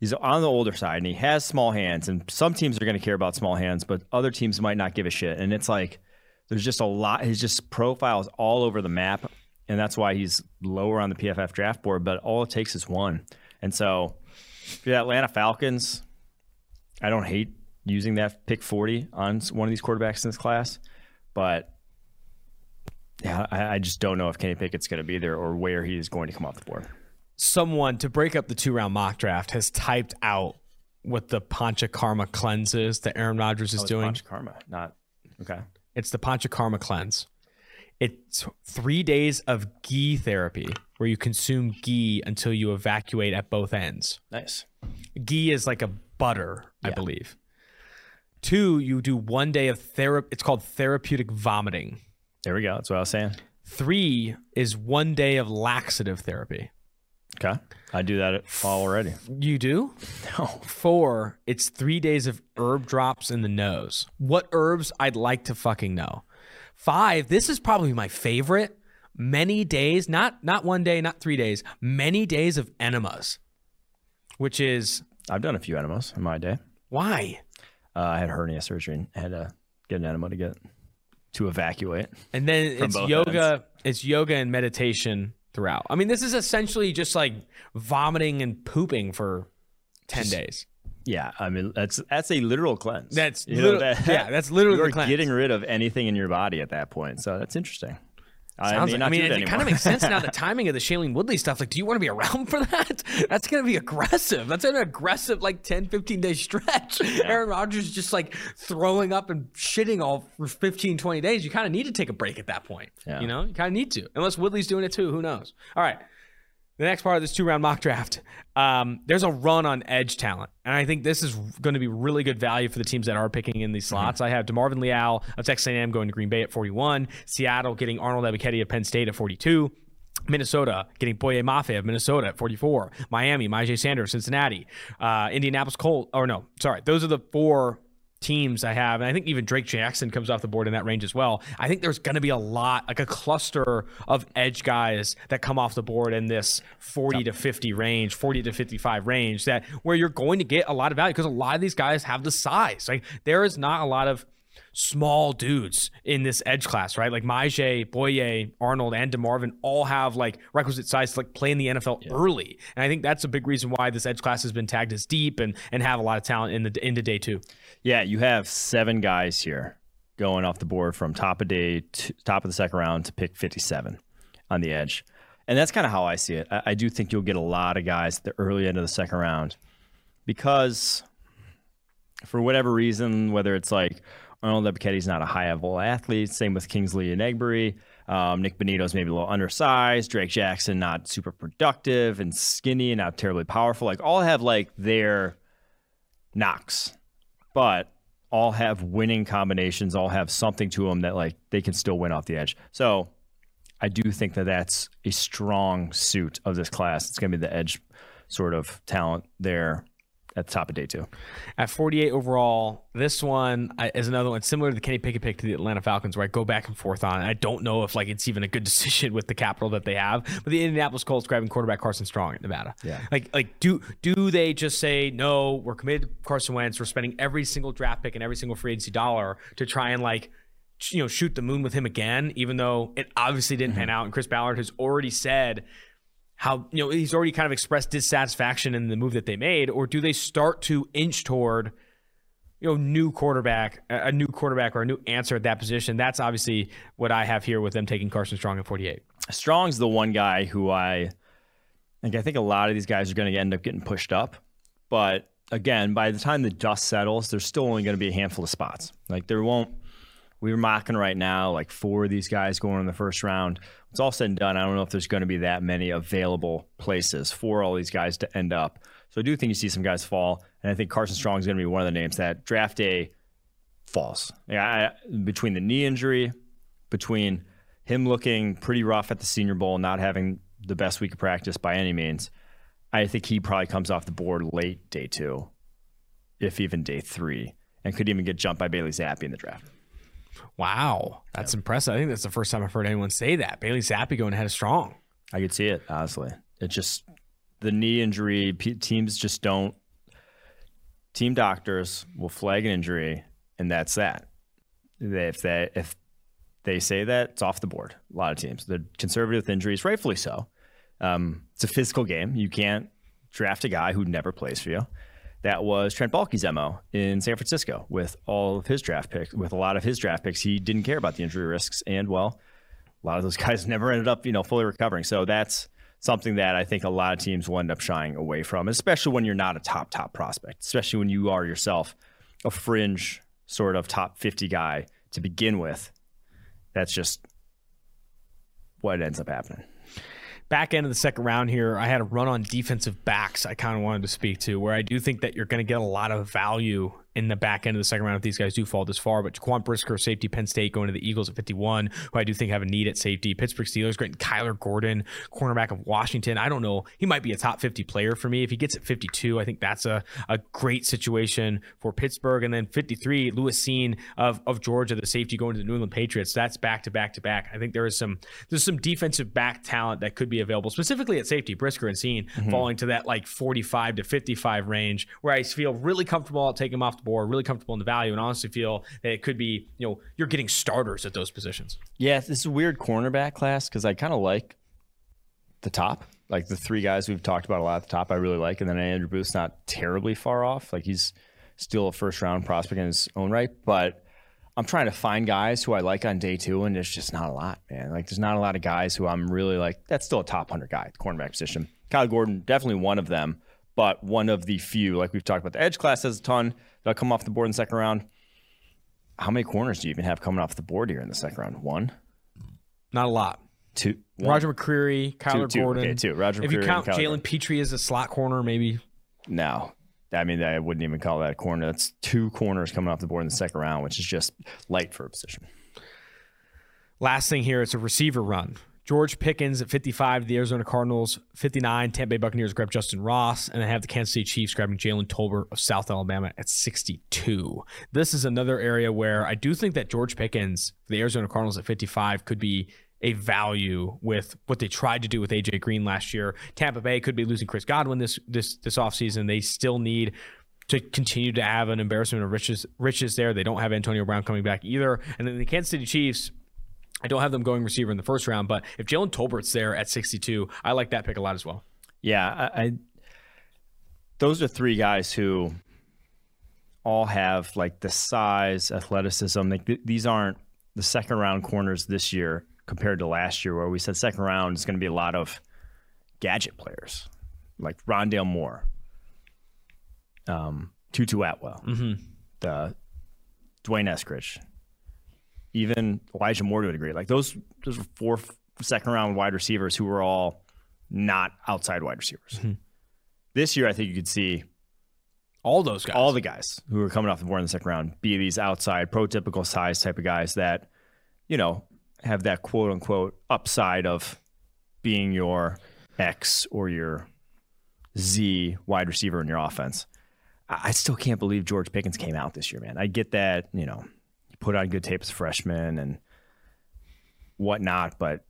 he's on the older side and he has small hands. And some teams are going to care about small hands, but other teams might not give a shit. And it's like, there's just a lot. His just profiles all over the map. And that's why he's lower on the PFF draft board. But all it takes is one. And so, for the Atlanta Falcons, I don't hate using that pick 40 on one of these quarterbacks in this class. But yeah, I, I just don't know if Kenny Pickett's going to be there or where he is going to come off the board. someone to break up the two round mock draft has typed out what the Panchakarma cleanse is that Aaron Rodgers is oh, doing. Panchakarma, not okay. It's the Panchakarma cleanse. It's three days of ghee therapy where you consume ghee until you evacuate at both ends. Nice. Ghee is like a butter, yeah. I believe. Two, you do one day of therapy. It's called therapeutic vomiting. There we go. That's what I was saying. Three is one day of laxative therapy. Okay. I do that already. You do? No. Four, it's three days of herb drops in the nose. What herbs? I'd like to fucking know. Five, this is probably my favorite. Many days, not not one day, not three days, many days of enemas, which is I've done a few enemas in my day. Why? Uh, I had hernia surgery and had to get an enema to get to evacuate. And then it's yoga. Ends. It's yoga and meditation throughout. I mean, this is essentially just like vomiting and pooping for ten just, days. Yeah, I mean that's that's a literal cleanse. That's literal, that, yeah, that's literally you're getting rid of anything in your body at that point. So that's interesting. Sounds I like, I mean it, it kind of makes sense now. The timing of the Shailene Woodley stuff. Like, do you want to be around for that? That's going to be aggressive. That's an aggressive, like 10, 15 day stretch. Yeah. Aaron Rodgers just like throwing up and shitting all for 15, 20 days. You kind of need to take a break at that point. Yeah. You know, you kind of need to. Unless Woodley's doing it too. Who knows? All right the next part of this two round mock draft, um, there's a run on edge talent. And I think this is going to be really good value for the teams that are picking in these mm-hmm. slots. Mm-hmm. I have DeMarvin Leal of Texas A&M going to Green Bay at 41, Seattle getting Arnold Ebiketie of Penn State at 42. Minnesota getting Boye Mafe of Minnesota at 44. Miami, Myjai Sanders, Cincinnati. Uh, Indianapolis Colt, or no, sorry. Those are the four teams I have, and I think even Drake Jackson comes off the board in that range as well. I think there's going to be a lot, like a cluster of edge guys that come off the board in this 40 to 50 range, 40 to 55 range, that where you're going to get a lot of value because a lot of these guys have the size. Like there is not a lot of small dudes in this edge class, right? Like Myjai, Boye, Arnold, and DeMarvin all have like requisite size to like play in the NFL yeah. early. And I think that's a big reason why this edge class has been tagged as deep and and have a lot of talent in the into day two. Yeah, you have seven guys here going off the board from top of day to top of the second round to pick 57 on the edge. And that's kind of how I see it. I, I do think you'll get a lot of guys at the early end of the second round because for whatever reason, whether it's like Arnold Ebiketie's not a high level athlete. Same with Kingsley Enagbare. Um, Nik Bonitto's maybe a little undersized. Drake Jackson not super productive and skinny and not terribly powerful. Like all have like their knocks, but all have winning combinations. All have something to them that like they can still win off the edge. So I do think that that's a strong suit of this class. It's going to be the edge sort of talent there at the top of day two. At 48 overall, this one is another one similar to the Kenny Pickett pick to the Atlanta Falcons, where I go back and forth on. I don't know if like it's even a good decision with the capital that they have. But the Indianapolis Colts grabbing quarterback Carson Strong at Nevada. Yeah. Like like do do they just say no? We're committed to Carson Wentz. We're spending every single draft pick and every single free agency dollar to try and like you know shoot the moon with him again, even though it obviously didn't mm-hmm. pan out. And Chris Ballard has already said how you know he's already kind of expressed dissatisfaction in the move that they made, or do they start to inch toward you know new quarterback, a new quarterback or a new answer at that position? That's obviously what I have here with them taking Carson Strong at 48. Strong's the one guy who I like. I think a lot of these guys are going to end up getting pushed up, but again, by the time the dust settles, there's still only going to be a handful of spots. Like there won't. We are mocking right now like four of these guys going in the first round it's all said and done, I don't know if there's going to be that many available places for all these guys to end up. So I do think you see some guys fall, and I think Carson Strong is going to be one of the names that draft day falls. I, between the knee injury, between him looking pretty rough at the Senior Bowl, not having the best week of practice by any means, I think he probably comes off the board late day two, if even day three, and could even get jumped by Bailey Zappe in the draft. Wow, that's yep. impressive. I think that's the first time I've heard anyone say that. Bailey Zappe going ahead Strong. I could see it honestly. It just the knee injury. Teams just don't. Team doctors will flag an injury, and that's that. If they if they say that, it's off the board. A lot of teams they're conservative with injuries, rightfully so. Um, it's a physical game. You can't draft a guy who never plays for you that was Trent Baalke's MO in San Francisco with all of his draft picks. With a lot of his draft picks, he didn't care about the injury risks, and well, a lot of those guys never ended up, you know, fully recovering. So that's something that I think a lot of teams will end up shying away from, especially when you're not a top, top prospect, especially when you are yourself a fringe sort of top 50 guy to begin with. That's just what ends up happening back end of the second round here, I had a run on defensive backs I kind of wanted to speak to, where I do think that you're going to get a lot of value in the back end of the second round if these guys do fall this far. But Jaquan Brisker, safety, Penn State, going to the Eagles at 51, who I do think have a need at safety. Pittsburgh Steelers, great. Kyler Gordon, cornerback of Washington. I don't know. He might be a top 50 player for me. If he gets at 52, I think that's a, a great situation for Pittsburgh. And then 53, Lewis Cine of, of Georgia, the safety going to the New England Patriots. That's back to back to back. I think there is some there's some defensive back talent that could be available, specifically at safety. Brisker and Cine mm-hmm. falling to that like 45 to 55 range, where I feel really comfortable taking them off the board, really comfortable in the value, and honestly feel that it could be, you know, you're getting starters at those positions. Yeah, this is a weird cornerback class because I kind of like the top. Like the three guys we've talked about a lot at the top, I really like. And then Andrew Booth's not terribly far off. Like he's still a first round prospect in his own right. But I'm trying to find guys who I like on day two, and there's just not a lot, man. Like there's not a lot of guys who I'm really like, that's still a top 100 guy, the cornerback position. Kyler Gordon, definitely one of them, but one of the few. Like we've talked about, the edge class has a ton that'll come off the board in the second round. How many corners do you even have coming off the board here in the second round? One? Not a lot. Two. One. Roger McCreary, Kyler two, two. Gordon. Okay, two. Roger if McCreary you count Jalen Pitre as a slot corner, maybe. No. I mean, I wouldn't even call that a corner. That's two corners coming off the board in the second round, which is just light for a position. Last thing here, it's a receiver run. George Pickens at 55, the Arizona Cardinals, 59, Tampa Bay Buccaneers grab Justyn Ross, and I have the Kansas City Chiefs grabbing Jalen Tolbert of South Alabama at 62. This is another area where I do think that George Pickens, the Arizona Cardinals at 55, could be a value with what they tried to do with AJ Green last year. Tampa Bay could be losing Chris Godwin this this this offseason. They still need to continue to have an embarrassment of riches riches there. They don't have Antonio Brown coming back either. And then the Kansas City Chiefs I don't have them going receiver in the first round, but if Jalen Tolbert's there at 62, I like that pick a lot as well. Yeah, I, I those are three guys who all have like the size, athleticism. Like th- these aren't the second round corners this year compared to last year, where we said second round is going to be a lot of gadget players like Rondale Moore, um, Tutu Atwell, mm-hmm. the D'Wayne Eskridge, even Elijah Moore to a degree. Like those, those were four second round wide receivers who were all not outside wide receivers. Mm-hmm. This year, I think you could see all those guys, all the guys who are coming off the board in the second round, be these outside, prototypical size type of guys that, you know, have that quote unquote upside of being your X or your Z wide receiver in your offense. I still can't believe George Pickens came out this year, man. I get that, you know, put on good tape as and whatnot, but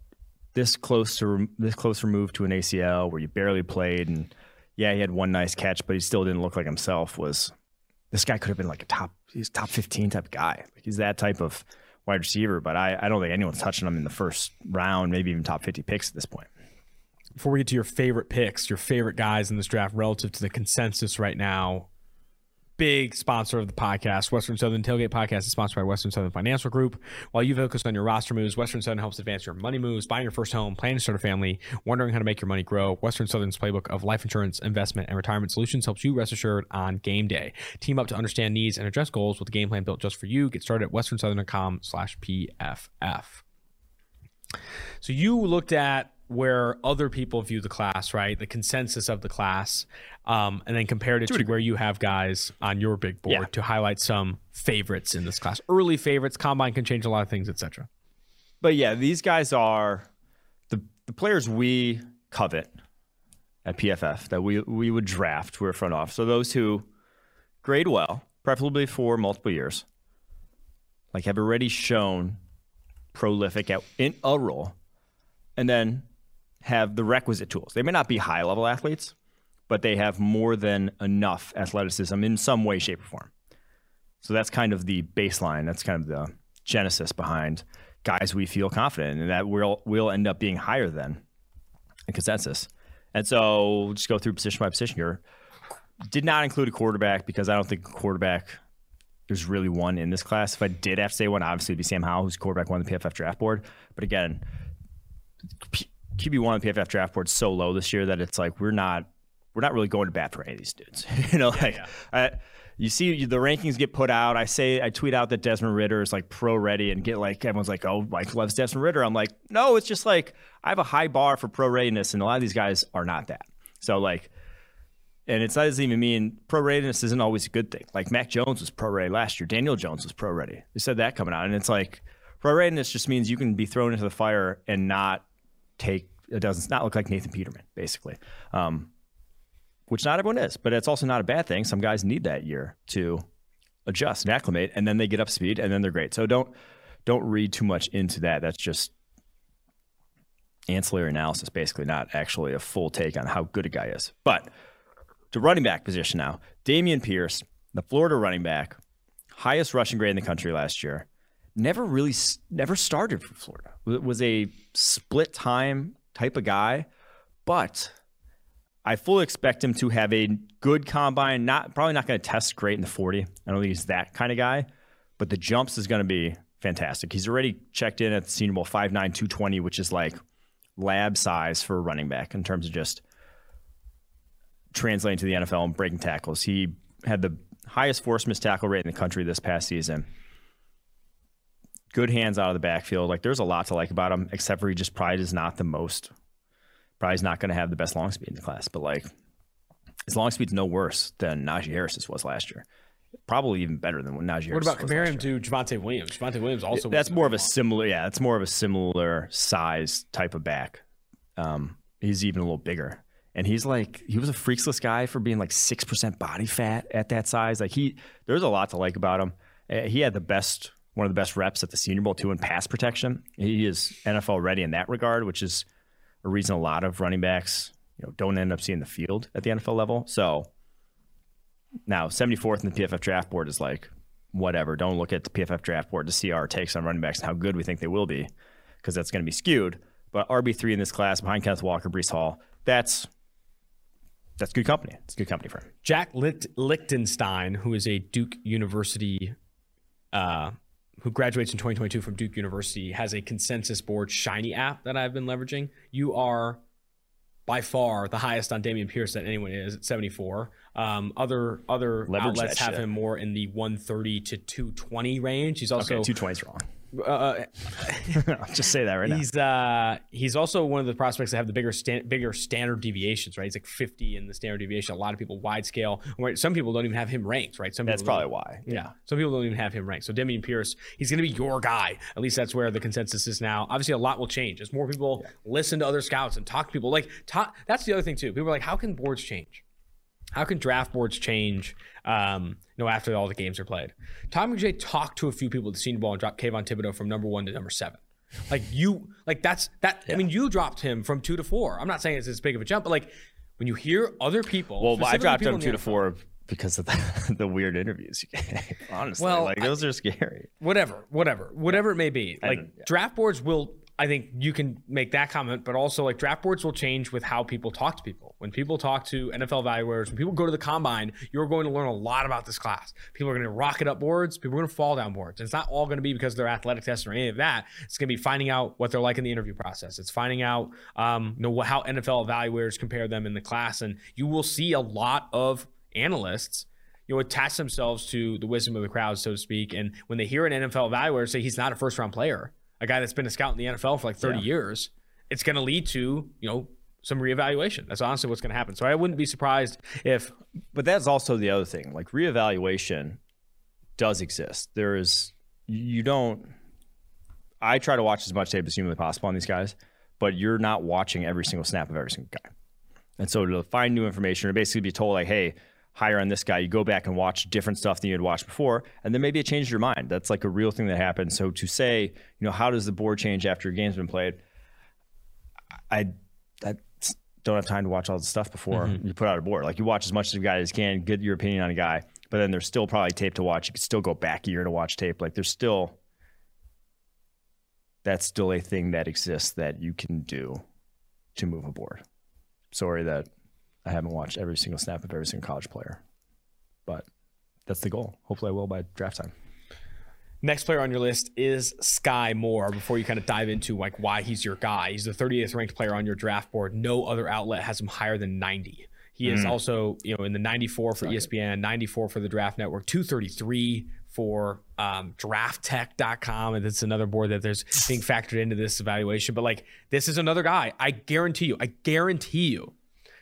this close to this close removed to an ACL where you barely played and yeah, he had one nice catch, but he still didn't look like himself. Was this guy could have been like a top he's top fifteen type guy. He's that type of wide receiver, but I, I don't think anyone's touching him in the first round, maybe even top fifty picks at this point. Before we get to your favorite picks, your favorite guys in this draft relative to the consensus right now, big sponsor of the podcast. Western Southern Tailgate Podcast is sponsored by Western Southern Financial Group. While you focus on your roster moves, Western Southern helps advance your money moves, buying your first home, planning to start a family, wondering how to make your money grow. Western Southern's playbook of life insurance, investment, and retirement solutions helps you rest assured on game day. Team up to understand needs and address goals with a game plan built just for you. Get started at westernsouthern.com slash PFF. So you looked at where other people view the class, right? The consensus of the class, um, and then compared it to, to where you have guys on your big board yeah. to highlight some favorites in this class. Early favorites, combine can change a lot of things, etc. But yeah, these guys are the the players we covet at PFF that we we would draft. We're front off. So those who grade well, preferably for multiple years, like have already shown prolific at, in a role, and then have the requisite tools. They may not be high level athletes, but they have more than enough athleticism in some way, shape, or form. So that's kind of the baseline. That's kind of the genesis behind guys we feel confident in, and that will will end up being higher than a consensus. And so we'll just go through position by position here. Did not include a quarterback because I don't think a quarterback there's really one in this class. If I did have to say one, obviously it'd be Sam Howell, who's quarterback one on the PFF draft board. But again, QB one on PFF draft board so low this year that it's like we're not we're not really going to bat for any of these dudes. you know, like yeah, yeah. I, you see the rankings get put out. I say I tweet out that Desmond Ridder is like pro ready and get like everyone's like, oh, Mike loves Desmond Ridder. I'm like, no, it's just like I have a high bar for pro readiness, and a lot of these guys are not that. So like, and it doesn't even mean pro readiness isn't always a good thing. Like Mac Jones was pro ready last year. Daniel Jones was pro ready. They said that coming out, and it's like pro readiness just means you can be thrown into the fire and not take. It doesn't not look like Nathan Peterman, basically. Um, which not everyone is, but it's also not a bad thing. Some guys need that year to adjust and acclimate, and then they get up speed, and then they're great. So don't don't read too much into that. That's just ancillary analysis, basically, not actually a full take on how good a guy is. But to running back position now, Dameon Pierce, the Florida running back, highest rushing grade in the country last year, never really never started for Florida. Was a split time type of guy, but I fully expect him to have a good combine. Not probably not going to test great in the 40. I don't think he's that kind of guy, but the jumps is going to be fantastic. He's already checked in at the Senior Bowl 5'9", 220, which is like lab size for a running back in terms of just translating to the NFL and breaking tackles. He had the highest force miss tackle rate in the country this past season. Good hands out of the backfield. Like there's a lot to like about him, except for he just probably is not the most probably is not going to have the best long speed in the class, but like his long speed's no worse than Najee Harris's was last year. Probably even better than what Najee. What about comparing him to Javonte Williams? Javonte Williams also. That's more of a similar. Yeah, that's more of a similar size type of back. Um, he's even a little bigger, and he's like he was a freaksless guy for being like six percent body fat at that size. Like he, there's a lot to like about him. Uh, he had the best, one of the best reps at the Senior Bowl too in pass protection. He is NFL ready in that regard, which is a reason a lot of running backs you know don't end up seeing the field at the NFL level. So now 74th in the PFF draft board is like whatever. Don't look at the PFF draft board to see our takes on running backs and how good we think they will be because that's going to be skewed. But RB three in this class behind Kenneth Walker, Breece Hall, that's that's good company. It's good company for him. Jack Licht- Lichtenstein, who is a Duke University uh, who graduates in 2022 from Duke University, has a consensus board Shiny app that I've been leveraging. You are by far the highest on Dameon Pierce that anyone is at 74. Um, other other Leverage outlets have shit. him more in the 130 to 220 range. He's also okay, 220 is wrong. Uh, I'll just say that right he's, now. He's uh, he's also one of the prospects that have the bigger sta- bigger standard deviations, right? He's like 50 in the standard deviation. A lot of people wide scale. Some people don't even have him ranked, right? Some that's probably why. Yeah. yeah. some people don't even have him ranked. So Dameon Pierce, he's going to be your guy. At least that's where the consensus is now. Obviously, a lot will change as more people yeah. listen to other scouts and talk to people. Like talk, that's the other thing too. People are like, how can boards change? How can draft boards change? Um, you know, after all the games are played, Todd McShay talked to a few people at the Senior Bowl and dropped Kayvon Thibodeaux from number one to number seven. Like you, like that's that. Yeah. I mean, you dropped him from two to four. I'm not saying it's as big of a jump, but like when you hear other people, well, I dropped him two to four because of the, the weird interviews you. Honestly, well, like those I, are scary. Whatever, whatever, whatever yeah. it may be. Like yeah. draft boards will I think you can make that comment, but also like draft boards will change with how people talk to people. When people talk to NFL evaluators, when people go to the combine, you're going to learn a lot about this class. People are going to rocket up boards, people are going to fall down boards. And it's not all going to be because they're athletic tests or any of that. It's going to be finding out what they're like in the interview process. It's finding out, um, you know, how NFL evaluators compare them in the class, and you will see a lot of analysts you know, attach themselves to the wisdom of the crowd, so to speak. And when they hear an NFL evaluator say he's not a first round player, a guy that's been a scout in the NFL for like 30 yeah. years, it's going to lead to, you know, some reevaluation. That's honestly what's going to happen. So I wouldn't be surprised if. But that's also the other thing. Like reevaluation does exist. There is, you don't. I try to watch as much tape as humanly possible on these guys, but you're not watching every single snap of every single guy. And so to find new information or basically be told, like, hey, higher on this guy, you go back and watch different stuff than you had watched before, and then maybe it changed your mind. That's like a real thing that happens. So to say, you know, how does the board change after a game's been played? I, I don't have time to watch all the stuff before mm-hmm. you put out a board. Like you watch as much as a guy as you can, get your opinion on a guy, but then there's still probably tape to watch. You could still go back a year to watch tape. Like there's still that's still a thing that exists that you can do to move a board. Sorry that I haven't watched every single snap of every single college player, but that's the goal. Hopefully, I will by draft time. Next player on your list is Sky Moore. Before you kind of dive into like why he's your guy, he's the 30th ranked player on your draft board. No other outlet has him higher than 90. He is mm. also, you know, in the 94 for ESPN, 94 for the Draft Network, 233 for um, drafttek.com. And it's another board that there's being factored into this evaluation. But like, this is another guy. I guarantee you, I guarantee you,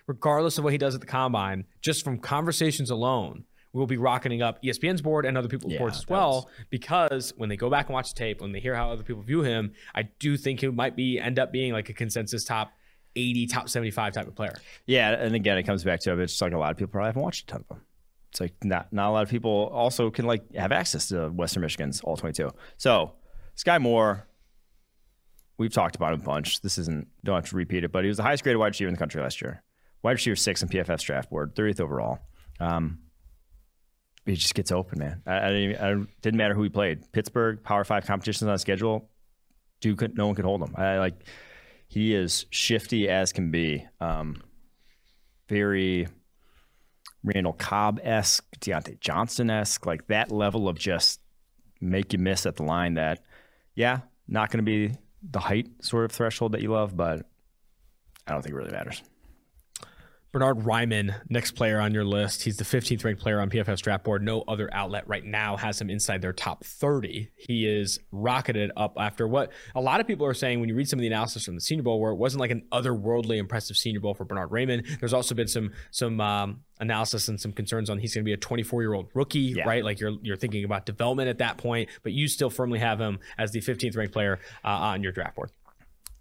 regardless of what he does at the combine, just from conversations alone, we'll be rocketing up ESPN's board and other people's yeah, boards as well. Because when they go back and watch the tape, when they hear how other people view him, I do think he might be end up being like a consensus top 80, top 75 type of player. Yeah, and again, it comes back to it's like a lot of people probably haven't watched a ton of them. It's like not not a lot of people also can like have access to Western Michigan's all 22. So Sky Moore, we've talked about him a bunch. This isn't don't have to repeat it, but he was the highest graded wide receiver in the country last year. Wide receiver six in PFF's draft board, 30th overall. Um, he just gets open, man. I, I, didn't, I, didn't, matter who he played. Pittsburgh, Power Five competitions on schedule. Dude, could, no one could hold him. I like. He is shifty as can be. Um, very Randall Cobb esque, Diontae Johnson esque, like that level of just make you miss at the line. That, yeah, not going to be the height sort of threshold that you love, but I don't think it really matters. Bernhard Raimann, next player on your list. He's the 15th ranked player on PFF's draft board. No other outlet right now has him inside their top 30. He is rocketed up after what a lot of people are saying when you read some of the analysis from the Senior Bowl, where it wasn't like an otherworldly impressive Senior Bowl for Bernhard Raimann. There's also been some some um, analysis and some concerns on he's going to be a 24 year old rookie, yeah. right? Like you're you're thinking about development at that point, but you still firmly have him as the 15th ranked player uh, on your draft board.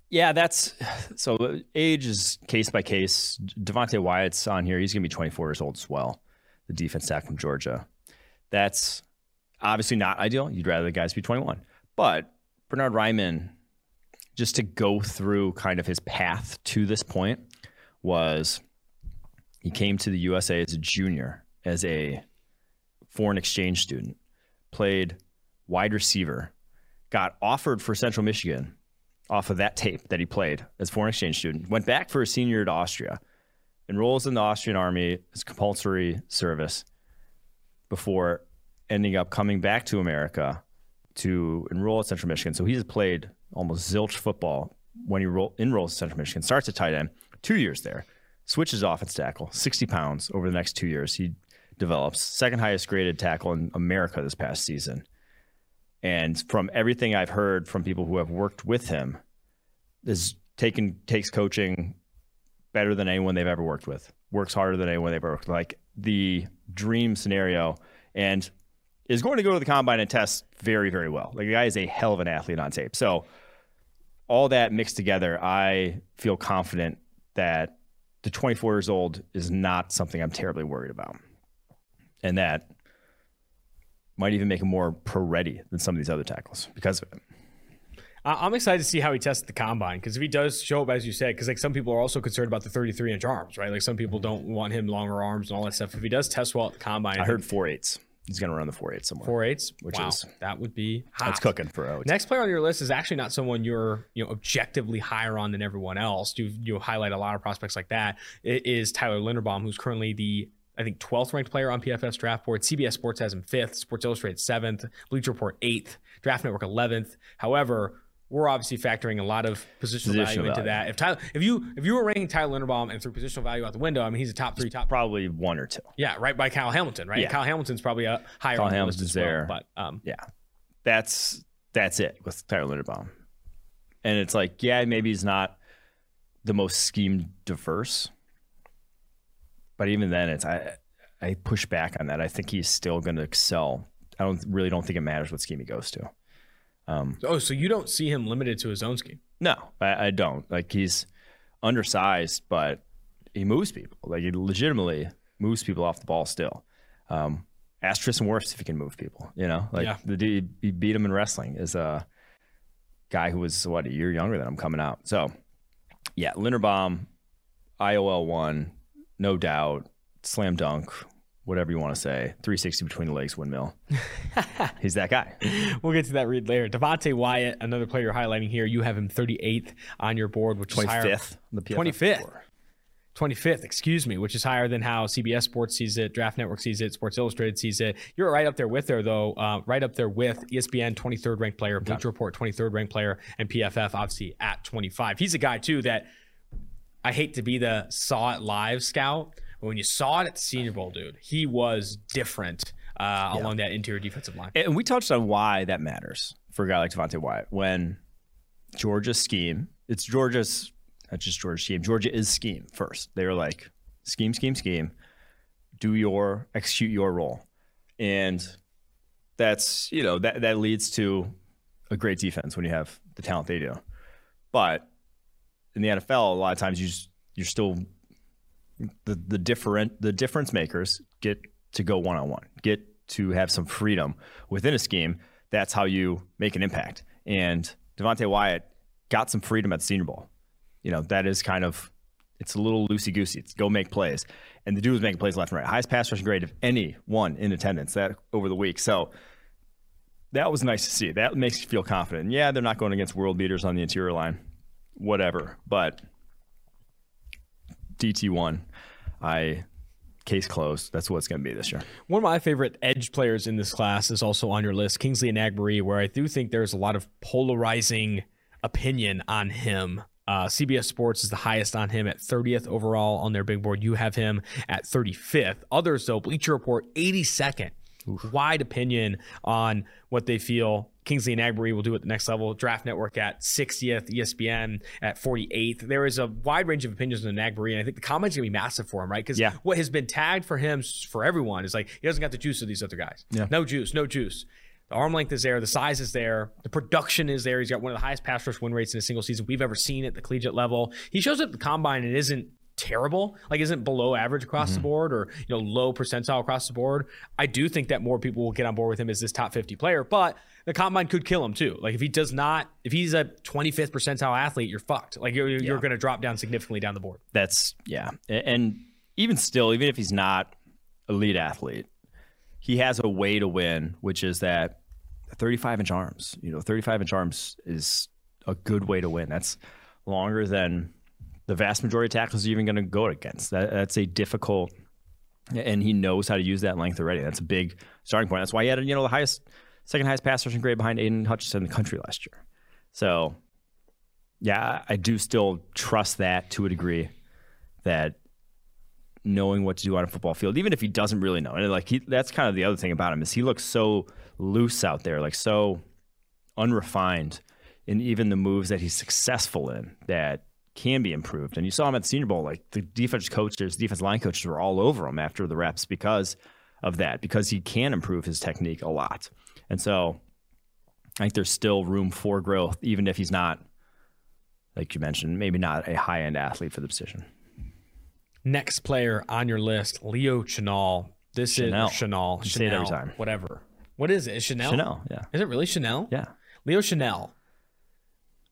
Yeah, that's so age is case by case. Devonte Wyatt's on here. He's going to be 24 years old as well. The defense tackle from Georgia. That's obviously not ideal. You'd rather the guys be 21. But Bernhard Raimann, just to go through kind of his path to this point, was he came to the USA as a junior, as a foreign exchange student, played wide receiver, got offered for Central Michigan off of that tape that he played as foreign exchange student. Went back for a senior to Austria, enrolls in the Austrian army as compulsory service before ending up coming back to America to enroll at Central Michigan. So he's played almost zilch football when he ro- enrolls at Central Michigan. Starts at tight end, two years there, switches offense tackle, 60 pounds over the next two years. He develops second highest graded tackle in America this past season. And from everything I've heard from people who have worked with him, is taken takes coaching better than anyone they've ever worked with. Works harder than anyone they've ever worked. With. Like the dream scenario, and is going to go to the combine and test very, very well. Like the guy is a hell of an athlete on tape. So all that mixed together, I feel confident that the 24 years old is not something I'm terribly worried about, and that might even make him more pro ready than some of these other tackles because of it. I'm excited to see how he tests the combine because if he does show up as you said, because like some people are also concerned about the 33 inch arms, right? Like some people don't want him longer arms and all that stuff. If he does test well at the combine, I heard four eights. He's going to run the four eights somewhere. Four eights, which wow, is that would be hot. That's cooking for OT. Next player on your list is actually not someone you're you know objectively higher on than everyone else. You you highlight a lot of prospects like that. It is Tyler Linderbaum, who's currently the I think 12th ranked player on PFF's draft board. CBS Sports has him fifth, Sports Illustrated seventh, Bleacher Report eighth, Draft Network 11th. However, we're obviously factoring a lot of positional, positional value, value into that. If Tyler, if you if you were ranking Tyler Linderbaum and threw positional value out the window, I mean he's a top three, top probably one or two. Yeah, right by Kyle Hamilton, right? Yeah. Kyle Hamilton's probably a higher. Kyle Hamilton's well, there, but um, yeah, that's that's it with Tyler Linderbaum, and it's like yeah, maybe he's not the most scheme diverse, but even then, it's I I push back on that. I think he's still going to excel. I don't really don't think it matters what scheme he goes to. Um, oh, so you don't see him limited to his own scheme? No, I, I don't. Like he's undersized, but he moves people. Like he legitimately moves people off the ball still. Um, ask Tristan Wirfs if he can move people. You know, like yeah. the dude he beat him in wrestling is a guy who was what a year younger than him coming out. So yeah, Linderbaum, IOL one, no doubt, slam dunk whatever you want to say, 360 between the legs windmill. He's that guy. We'll get to that read later. Devonte Wyatt, another player you're highlighting here. You have him 38th on your board, which 25th is higher. The 25th. 25th, excuse me, which is higher than how CBS Sports sees it, Draft Network sees it, Sports Illustrated sees it. You're right up there with there though, uh, right up there with ESPN 23rd ranked player, Bleacher Report 23rd ranked player, and PFF obviously at 25. He's a guy too that I hate to be the saw it live scout, but when you saw it at the Senior Bowl, dude, he was different uh, yeah. along that interior defensive line. And we touched on why that matters for a guy like Devonte Wyatt when Georgia's scheme. It's Georgia's not just Georgia's scheme. Georgia is scheme first. They were like scheme, scheme, scheme. Do your execute your role, and that's you know that that leads to a great defense when you have the talent they do. But in the NFL, a lot of times you just, you're still the the different the difference makers get to go one on one, get to have some freedom within a scheme. That's how you make an impact. And Devonte Wyatt got some freedom at the Senior Bowl. You know, that is kind of it's a little loosey goosey. It's go make plays. And the dude was making plays left and right. Highest pass rushing grade of anyone in attendance that over the week. So that was nice to see. That makes you feel confident. yeah, they're not going against world beaters on the interior line. Whatever. But DT1, I case closed. That's what it's going to be this year. One of my favorite edge players in this class is also on your list, Kingsley Enagbare, where I do think there's a lot of polarizing opinion on him. Uh, CBS Sports is the highest on him at 30th overall on their big board. You have him at 35th. Others, though, Bleacher Report 82nd. Oof. Wide opinion on what they feel Kingsley Enagbare will do at the next level. Draft Network at 60th, ESPN at 48th. There is a wide range of opinions on Enagbare, and I think the comments going to be massive for him, right? Because yeah. what has been tagged for him for everyone is like he doesn't got the juice of these other guys. Yeah. No juice, no juice. The arm length is there, the size is there, the production is there. He's got one of the highest pass rush win rates in a single season we've ever seen at the collegiate level. He shows up at the combine and isn't terrible, like isn't below average across mm-hmm. the board or you know low percentile across the board. I do think that more people will get on board with him as this top 50 player, but the combine could kill him too. Like if he does not, if he's a 25th percentile athlete, you're fucked. Like you're, you're going to drop down significantly down the board. That's yeah, and even still, even if he's not elite athlete, he has a way to win, which is that 35 inch arms. You know, 35 inch arms is a good way to win. That's longer than the vast majority of tackles are even going to go against. That, that's a difficult, and he knows how to use that length already. That's a big starting point. That's why he had you know the highest second highest pass rushing grade behind Aidan Hutchinson in the country last year. So, yeah, I do still trust that to a degree that knowing what to do on a football field, even if he doesn't really know. And like he, that's kind of the other thing about him is he looks so loose out there, like so unrefined in even the moves that he's successful in that can be improved. And you saw him at the Senior Bowl, like the defense coaches, defense line coaches were all over him after the reps because of that, because he can improve his technique a lot. And so I think there's still room for growth, even if he's not, like you mentioned, maybe not a high end athlete for the position. Next player on your list, Leo Chanel. This Chanel. is Chanel. You say it every time. Whatever. What is it? Is Chanel? Chanel, yeah. Is it really Chanel? Yeah. Leo Chenal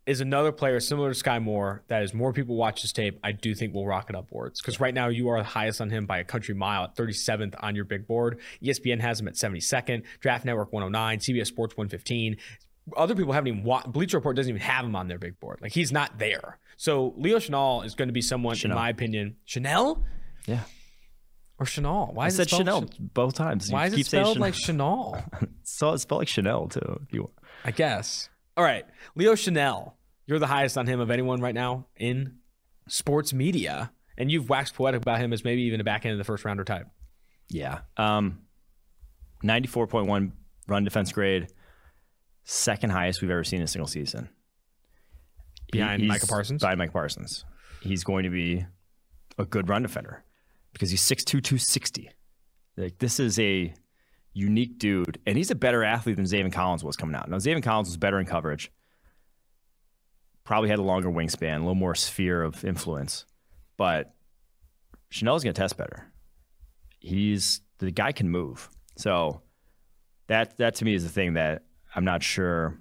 is another player similar to Sky Moore that as more people watch his tape, I do think will rocket upwards. Because right now you are the highest on him by a country mile at 37th on your big board. ESPN has him at 72nd, Draft Network 109, CBS Sports 115. Other people haven't even watched, Bleacher Report doesn't even have him on their big board. Like he's not there. So Leo Chanel is going to be someone, Chanel. in my opinion, Chanel? Yeah. Or Chanel. Why I is said it Chanel Ch- both times. Why you is it spelled like Chanel? so it's spelled like Chanel too. If you I guess. All right. Leo Chanel, You're the highest on him of anyone right now in sports media. And you've waxed poetic about him as maybe even a back end of the first rounder type. Yeah. Um, 94.1 run defense grade, second highest we've ever seen in a single season. Behind he's, Micah Parsons? Behind Micah Parsons. He's going to be a good run defender because he's 6'2, 260. Like, this is a unique dude, and he's a better athlete than Zaven Collins was coming out. Now, Zaven Collins was better in coverage probably had a longer wingspan, a little more sphere of influence. But Chenal's going to test better. He's the guy can move. So that that to me is the thing that I'm not sure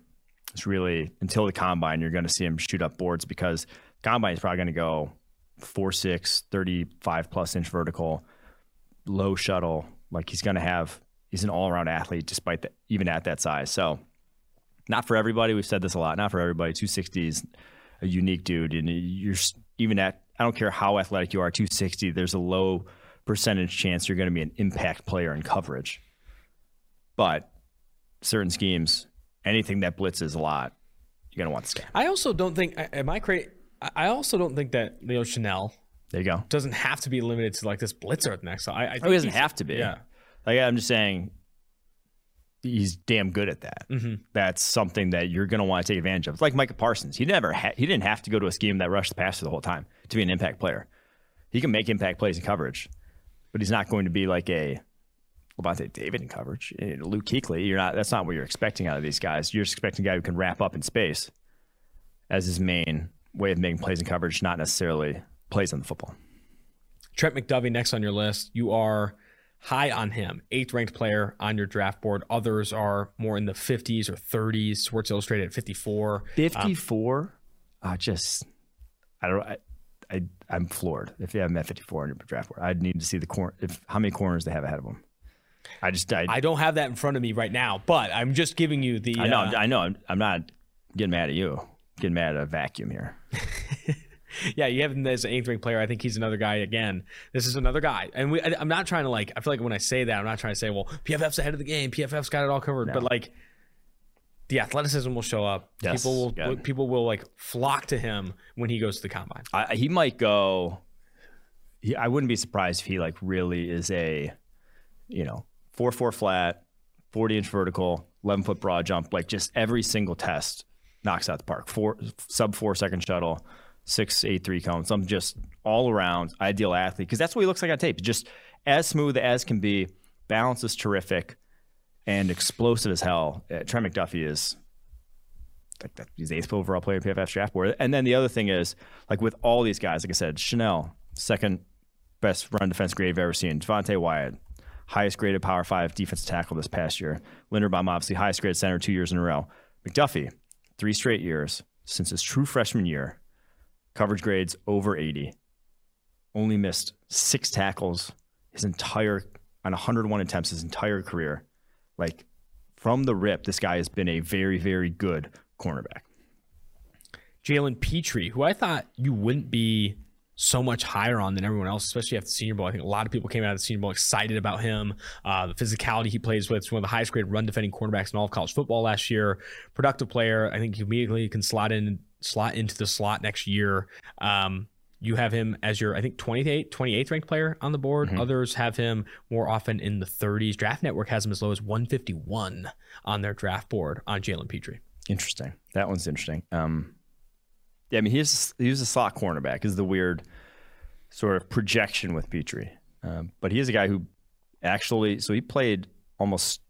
it's really until the combine you're going to see him shoot up boards because combine is probably going to go 4'6, 35 plus inch vertical, low shuttle. Like he's going to have he's an all around athlete despite that even at that size. So not for everybody. We've said this a lot. Not for everybody. 260 is a unique dude, and you're even at I don't care how athletic you are, 260, there's a low percentage chance you're going to be an impact player in coverage. But certain schemes, anything that blitzes a lot, you're going to want to stay. I also don't think, am I crazy? I also don't think that Leo Chanel. there you go. Doesn't have to be limited to like this blitzer at the next. I, I think oh, he doesn't have to be. Yeah. Like I'm just saying, he's damn good at that. Mm-hmm. That's something that you're going to want to take advantage of. It's like Micah Parsons. He never ha- he didn't have to go to a scheme that rushed the passer the whole time to be an impact player. He can make impact plays in coverage, but he's not going to be like a Lavonte David in coverage. Eh, Luke Kuechly, you're not. That's not what you're expecting out of these guys. You're expecting a guy who can wrap up in space as his main way of making plays in coverage, not necessarily plays on the football. Trent McDuffie next on your list. You are high on him, eighth ranked player on your draft board. Others are more in the 50s or 30s. Sports Illustrated at 54. 54? Um, uh, just, I don't I, I, I'm floored if you have him at 54 on your draft board. I'd need to see the corner, if how many corners they have ahead of him. I just, I, I don't have that in front of me right now, but I'm just giving you the. I know, uh, I know. I'm, I'm not getting mad at you. Getting mad at a vacuum here. yeah, you have him as an eighth ranked player. I think he's another guy again. This is another guy, and we, I, am not trying to like. I feel like when I say that, I'm not trying to say, well, PFF's ahead of the game. PFF's got it all covered. No. But like, the athleticism will show up. Yes, people will yeah. people will like flock to him when he goes to the combine. I, he might go. He, I wouldn't be surprised if he like really is a, you know, four four flat, forty inch vertical, eleven foot broad jump. Like just every single test knocks out the park. Four sub four second shuttle six eight three cones. I'm just all around ideal athlete because that's what he looks like on tape. Just as smooth as can be. Balance is terrific and explosive as hell. Uh, Trent McDuffie is like that, he's eighth overall player in PFF draft board. And then the other thing is like with all these guys, like I said, Chenal second best run defense grade I've ever seen. Devonte Wyatt highest graded Power Five defensive tackle this past year. Linderbaum obviously highest graded center two years in a row. McDuffie three straight years since his true freshman year coverage grades over 80. Only missed six tackles his entire on 101 attempts his entire career. Like from the rip, this guy has been a very, very good cornerback. Jalen Pitre, who I thought you wouldn't be so much higher on than everyone else, especially after the Senior Bowl. I think a lot of people came out of the Senior Bowl excited about him. Uh, the physicality he plays with, one of the highest grade run defending cornerbacks in all of college football last year. Productive player. I think he immediately can slot in slot into the slot next year. Um, you have him as your, I think, 28th, 28th ranked player on the board. Mm-hmm. Others have him more often in the 30s. Draft Network has him as low as 151 on their draft board on Jalen Pitre. Interesting. That one's interesting. Um, yeah, I mean, he's he's a slot cornerback. Is the weird sort of projection with Pitre, um, but he is a guy who actually. So he played almost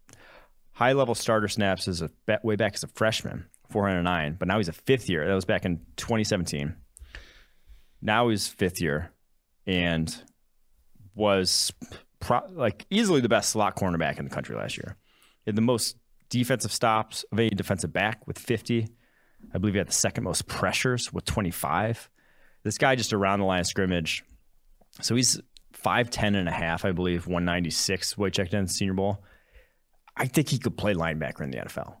high level starter snaps as a way back as a freshman 409, but now he's a fifth year. That was back in 2017. Now he's fifth year and was pro- like easily the best slot cornerback in the country last year. He had the most defensive stops of any defensive back with 50. I believe he had the second most pressures with 25. This guy just around the line of scrimmage. So he's 5'10 and a half, I believe, 196 weight checked in the Senior Bowl. I think he could play linebacker in the NFL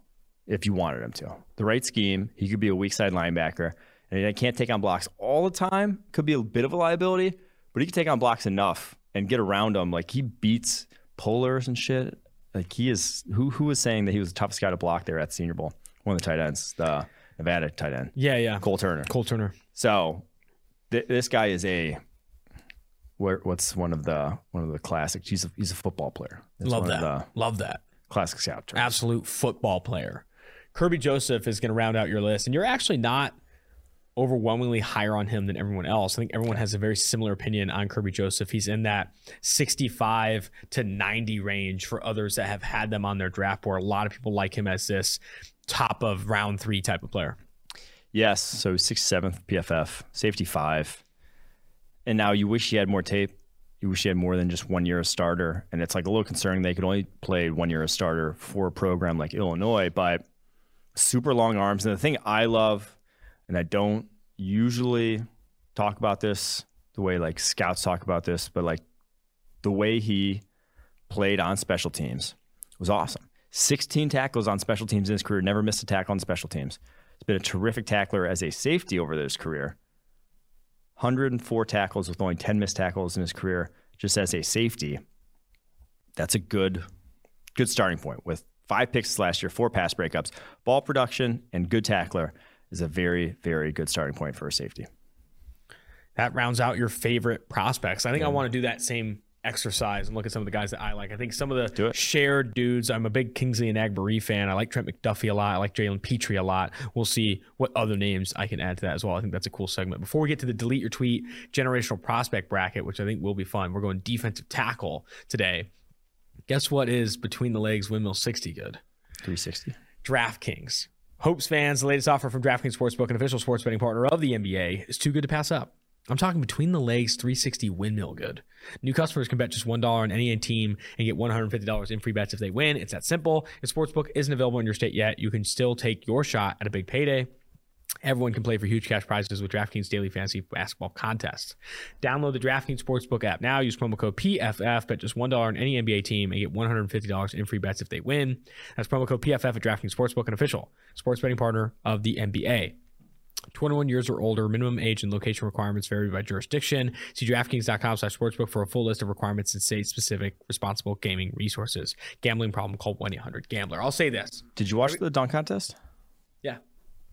if you wanted him to. The right scheme, he could be a weak side linebacker. And he can't take on blocks all the time. Could be a bit of a liability, but he can take on blocks enough and get around them. Like he beats pullers and shit. Like he is who who was saying that he was the toughest guy to block there at the Senior Bowl? One of the tight ends, the Nevada tight end. Yeah, yeah. Cole Turner. Cole Turner. So th- this guy is a where, what's one of the one of the classics? He's a, he's a football player. That's Love that. Love that. Classic scout terms. Absolute football player. Kerby Joseph is going to round out your list, and you're actually not overwhelmingly higher on him than everyone else. I think everyone has a very similar opinion on Kerby Joseph. He's in that 65 to 90 range for others that have had them on their draft board. A lot of people like him as this top of round three type of player. Yes. So sixth, seventh PFF, safety five. And now you wish he had more tape. You wish he had more than just one year of starter. And it's like a little concerning they could only play one year of starter for a program like Illinois, but super long arms. And the thing I love, and I don't usually talk about this the way like scouts talk about this, but like the way he played on special teams was awesome. 16 tackles on special teams in his career, never missed a tackle on special teams. He's been a terrific tackler as a safety over his career. 104 tackles with only 10 missed tackles in his career, just as a safety. That's a good, good starting point with five picks last year, four pass breakups, ball production, and good tackler is a very, very good starting point for a safety. That rounds out your favorite prospects. I think yeah. I want to do that same exercise and look at some of the guys that I like. I think some of the shared dudes. I'm a big Kingsley Enagbare fan. I like Trent McDuffie a lot. I like Jalen Pitre a lot. We'll see what other names I can add to that as well. I think that's a cool segment. Before we get to the delete your tweet generational prospect bracket, which I think will be fun, we're going defensive tackle today. Guess what is between the legs windmill 60 good? 360. DraftKings. Hopes fans, the latest offer from DraftKings Sportsbook, an official sports betting partner of the NBA, is too good to pass up. I'm talking between the legs 360 windmill good. New customers can bet just $1 on any team and get $150 in free bets if they win. It's that simple. If Sportsbook isn't available in your state yet, you can still take your shot at a big payday. Everyone can play for huge cash prizes with DraftKings Daily Fantasy Basketball Contests. Download the DraftKings Sportsbook app now. Use promo code PFF. Bet just $1 on any NBA team and get $150 in free bets if they win. That's promo code PFF at DraftKings Sportsbook, an official sports betting partner of the NBA. 21 years or older. Minimum age and location requirements vary by jurisdiction. See DraftKings.com slash sportsbook for a full list of requirements and state-specific responsible gaming resources. Gambling problem, call 1-800-GAMBLER. I'll say this. Did you watch the dunk contest? Yeah.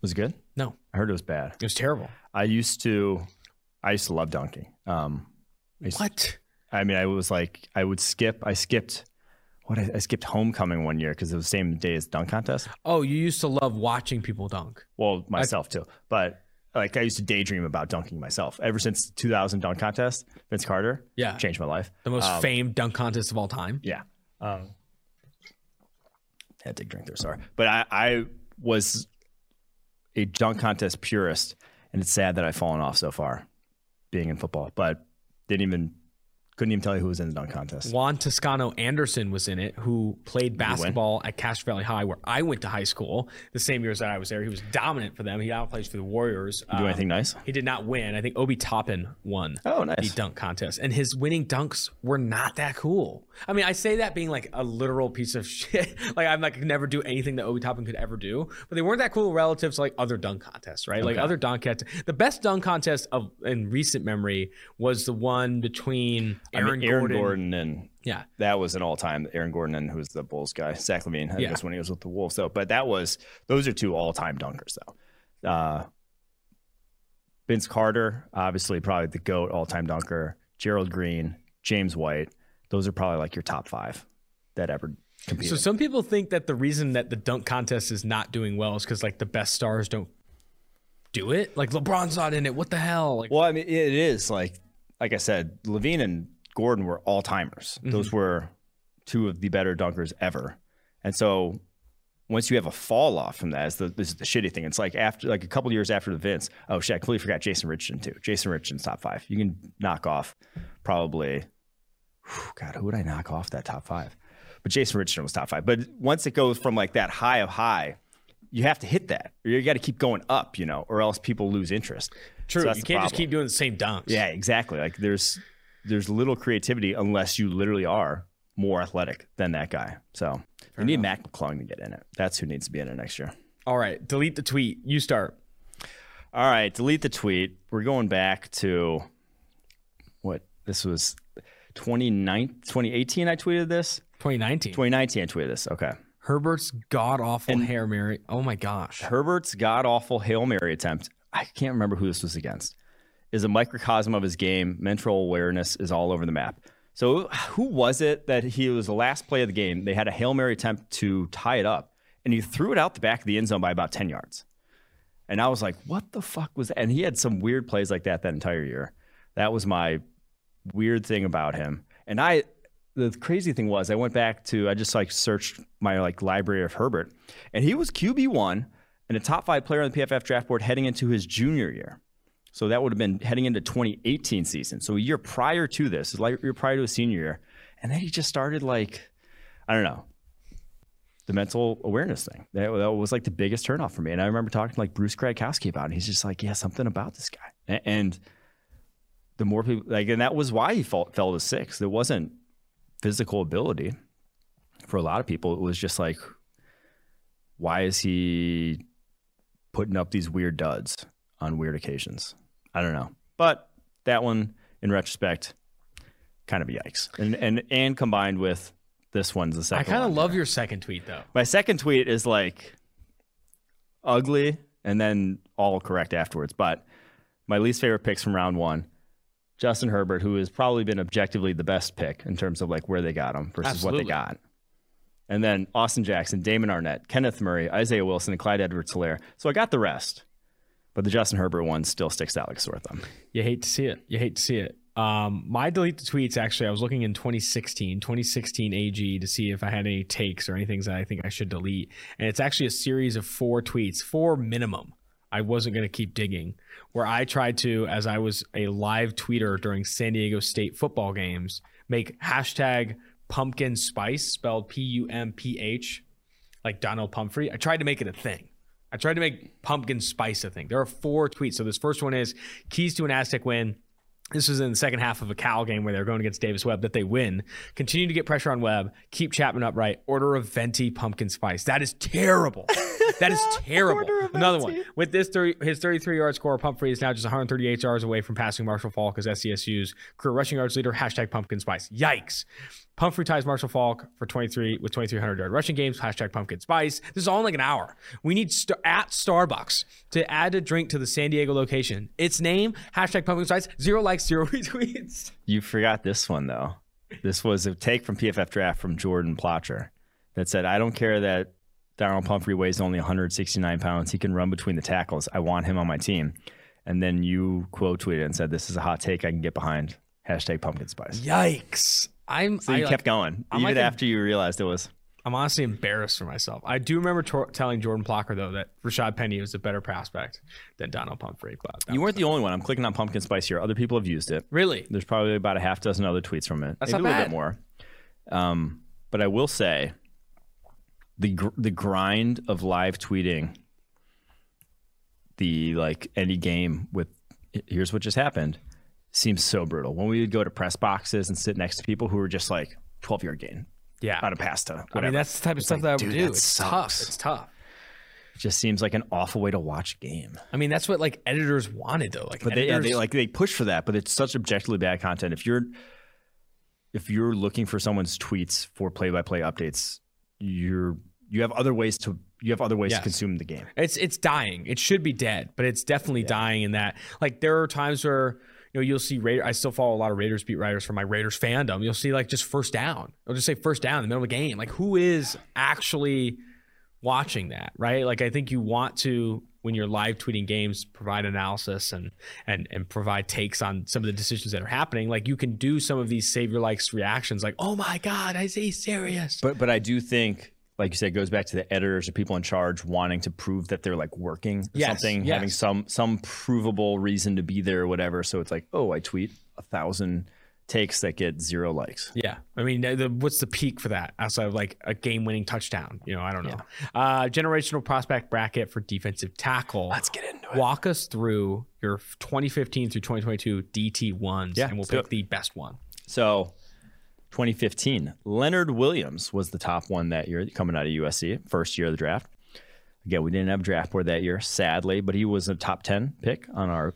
Was it good? No. I heard it was bad. It was terrible. I used to, I used to love dunking. Um, I what? I mean, I was like, I would skip, I skipped what I, I, skipped homecoming one year because it was the same day as dunk contest. Oh, you used to love watching people dunk. Well, myself I, too, but like I used to daydream about dunking myself. Ever since 2000 dunk contest, Vince Carter, yeah, changed my life. The most um, famed dunk contest of all time. Yeah. Um, had to drink there, sorry, but I, I was a dunk contest purist, and it's sad that I've fallen off so far, being in football. But didn't even couldn't even tell you who was in the dunk contest. Juan Toscano Anderson was in it, who played basketball at Castro Valley High, where I went to high school the same years that I was there. He was dominant for them. He now plays for the Warriors. Do um, anything nice? He did not win. I think Obi Toppin won oh, nice. the dunk contest. And his winning dunks were not that cool. I mean, I say that being like a literal piece of shit. like, I'm like, never do anything that Obi Toppin could ever do. But they weren't that cool relative to like other dunk contests, right? Okay. Like other dunk contests. The best dunk contest of in recent memory was the one between Aaron, I mean, Aaron Gordon Gordon and yeah, that was an all time. Aaron Gordon and who's the Bulls guy, Zach LaVine. I yeah. guess when he was with the Wolves. So, but that was those are two all time dunkers though. Uh, Vince Carter, obviously probably the goat all time dunker. Gerald Green, James White. Those are probably like your top five that ever competed. So some people think that the reason that the dunk contest is not doing well is because like the best stars don't do it. Like LeBron's not in it. What the hell? Like, well, I mean, it is like like I said, LaVine and Gordon were all timers. Mm-hmm. Those were two of the better dunkers ever. And so once you have a fall off from that, the, this is the shitty thing. It's like after like a couple years after the Vince. Oh shit, I completely forgot Jason Richardson too. Jason Richardson's top five. You can knock off probably. Whew, God, who would I knock off that top five? But Jason Richardson was top five. But once it goes from like that high of high, you have to hit that, or you got to keep going up, you know, or else people lose interest. True, so you can't just keep doing the same dunks. Yeah, exactly. Like there's there's little creativity unless you literally are more athletic than that guy. So Fair you need enough. Mac McClung to get in it. That's who needs to be in it next year. All right, delete the tweet. You start. All right, delete the tweet. We're going back to what this was 2018 I tweeted this. 2019. 2019 I tweeted this. Okay. Herbert's god awful Hail Mary. Oh my gosh. Herbert's god awful Hail Mary attempt. I can't remember who this was against is a microcosm of his game. Mental awareness is all over the map. So who was it that he was the last play of the game? They had a Hail Mary attempt to tie it up, and he threw it out the back of the end zone by about 10 yards. And I was like, what the fuck was that? And he had some weird plays like that that entire year. That was my weird thing about him. And I the crazy thing was I went back to I just like searched my like library of Herbert, and he was QB one and a top five player on the PFF draft board heading into his junior year. So that would have been heading into 2018 season. So a year prior to this, like year prior to a senior year. And then he just started like, I don't know, the mental awareness thing. That, that was like the biggest turnoff for me. And I remember talking to like Bruce Gradkowski about it. He's just like, yeah, something about this guy. And, and the more people like, and that was why he fell, fell to six. It wasn't physical ability for a lot of people. It was just like, why is he putting up these weird duds on weird occasions? I don't know. But that one, in retrospect, kind of a yikes. And and and combined with this one's the second. I kind of love here. your second tweet though. My second tweet is like ugly and then all correct afterwards. But my least favorite picks from round one. Justin Herbert, who has probably been objectively the best pick in terms of like where they got him versus Absolutely. what they got. And then Austin Jackson, Damon Arnette, Kenneth Murray, Isaiah Wilson, and Clyde Edwards Helaire. So I got the rest. But the Justin Herbert one still sticks out like a sore thumb. You hate to see it. You hate to see it. Um, my delete the tweets actually, I was looking in 2016, 2016 AG to see if I had any takes or anything that I think I should delete. And it's actually a series of four tweets, four minimum. I wasn't going to keep digging, where I tried to, as I was a live tweeter during San Diego State football games, make hashtag pumpkin spice spelled P U M P H, like Donnel Pumphrey. I tried to make it a thing. I tried to make pumpkin spice a thing. There are four tweets. So this first one is keys to an Aztec win. This was in the second half of a Cal game where they're going against Davis Webb that they win. Continue to get pressure on Webb. Keep Chapman upright. Order a venti pumpkin spice. That is terrible. That is terrible. Another one. With this 30, his 33 yard score, Pumphrey is now just 138 yards away from passing Marshall Faulk as SCSU's career rushing yards leader. Hashtag pumpkin spice. Yikes. Pumphrey ties Marshall Faulk for 23 with 2,300 yard rushing games. Hashtag pumpkin spice. This is all in like an hour. We need st- at Starbucks to add a drink to the San Diego location. Its name, hashtag pumpkin spice. Zero likes, zero retweets. You forgot this one though. This was a take from PFF Draft from Jordan Plocker that said, "I don't care that Donnel Pumphrey weighs only 169 pounds. He can run between the tackles. I want him on my team." And then you quote tweeted and said, "This is a hot take I can get behind." Hashtag pumpkin spice. Yikes. I'm So you I, kept like, going I'm even like a- after you realized it was. I'm honestly embarrassed for myself. I do remember telling Jordan Plocker though that Rashad Penny was a better prospect than Donnel Pumphrey. But You weren't the only one. I'm clicking on pumpkin spice here. Other people have used it. really There's probably about a half dozen other tweets from it. That's Maybe not a little bit more. Um, but I will say, the gr- the grind of live tweeting, the like any game with here's what just happened, seems so brutal. When we would go to press boxes and sit next to people who were just like 12 yard gain yeah. out of pasta. I Whatever. mean that's the type of stuff like, that I would dude, do. it's sucks. tough. It's tough. It just seems like an awful way to watch a game. I mean that's what like editors wanted though. Like But they, yeah, they like they push for that, but it's such objectively bad content. If you're if you're looking for someone's tweets for play-by-play updates, you're you have other ways to you have other ways Yes. to consume the game. It's it's dying. It should be dead, but it's definitely dying in that. Like there are times where you know you'll see Raider. I still follow a lot of Raiders beat writers for my Raiders fandom. You'll see like just first down. I'll just say first down in the middle of a game. Like who is actually watching that, right? Like I think you want to when you're live tweeting games provide analysis and and and provide takes on some of the decisions that are happening. Like you can do some of these savior likes reactions like, "Oh my god, I say serious." But but I do think like you said, it goes back to the editors or people in charge wanting to prove that they're like working or Yes, something, yes. having some some provable reason to be there or whatever. So it's like, oh, I tweet a thousand takes that get zero likes. Yeah, I mean, the, what's the peak for that outside of like a game-winning touchdown? You know, I don't know. Uh, generational prospect bracket for defensive tackle. Let's get into it. Walk us through your 2015 through 2022 DT ones, Yeah, and we'll pick it. the best one. So 2015, Leonard Williams was the top one that year coming out of USC, first year of the draft. Again, we didn't have a draft board that year, sadly, but he was a top 10 pick on our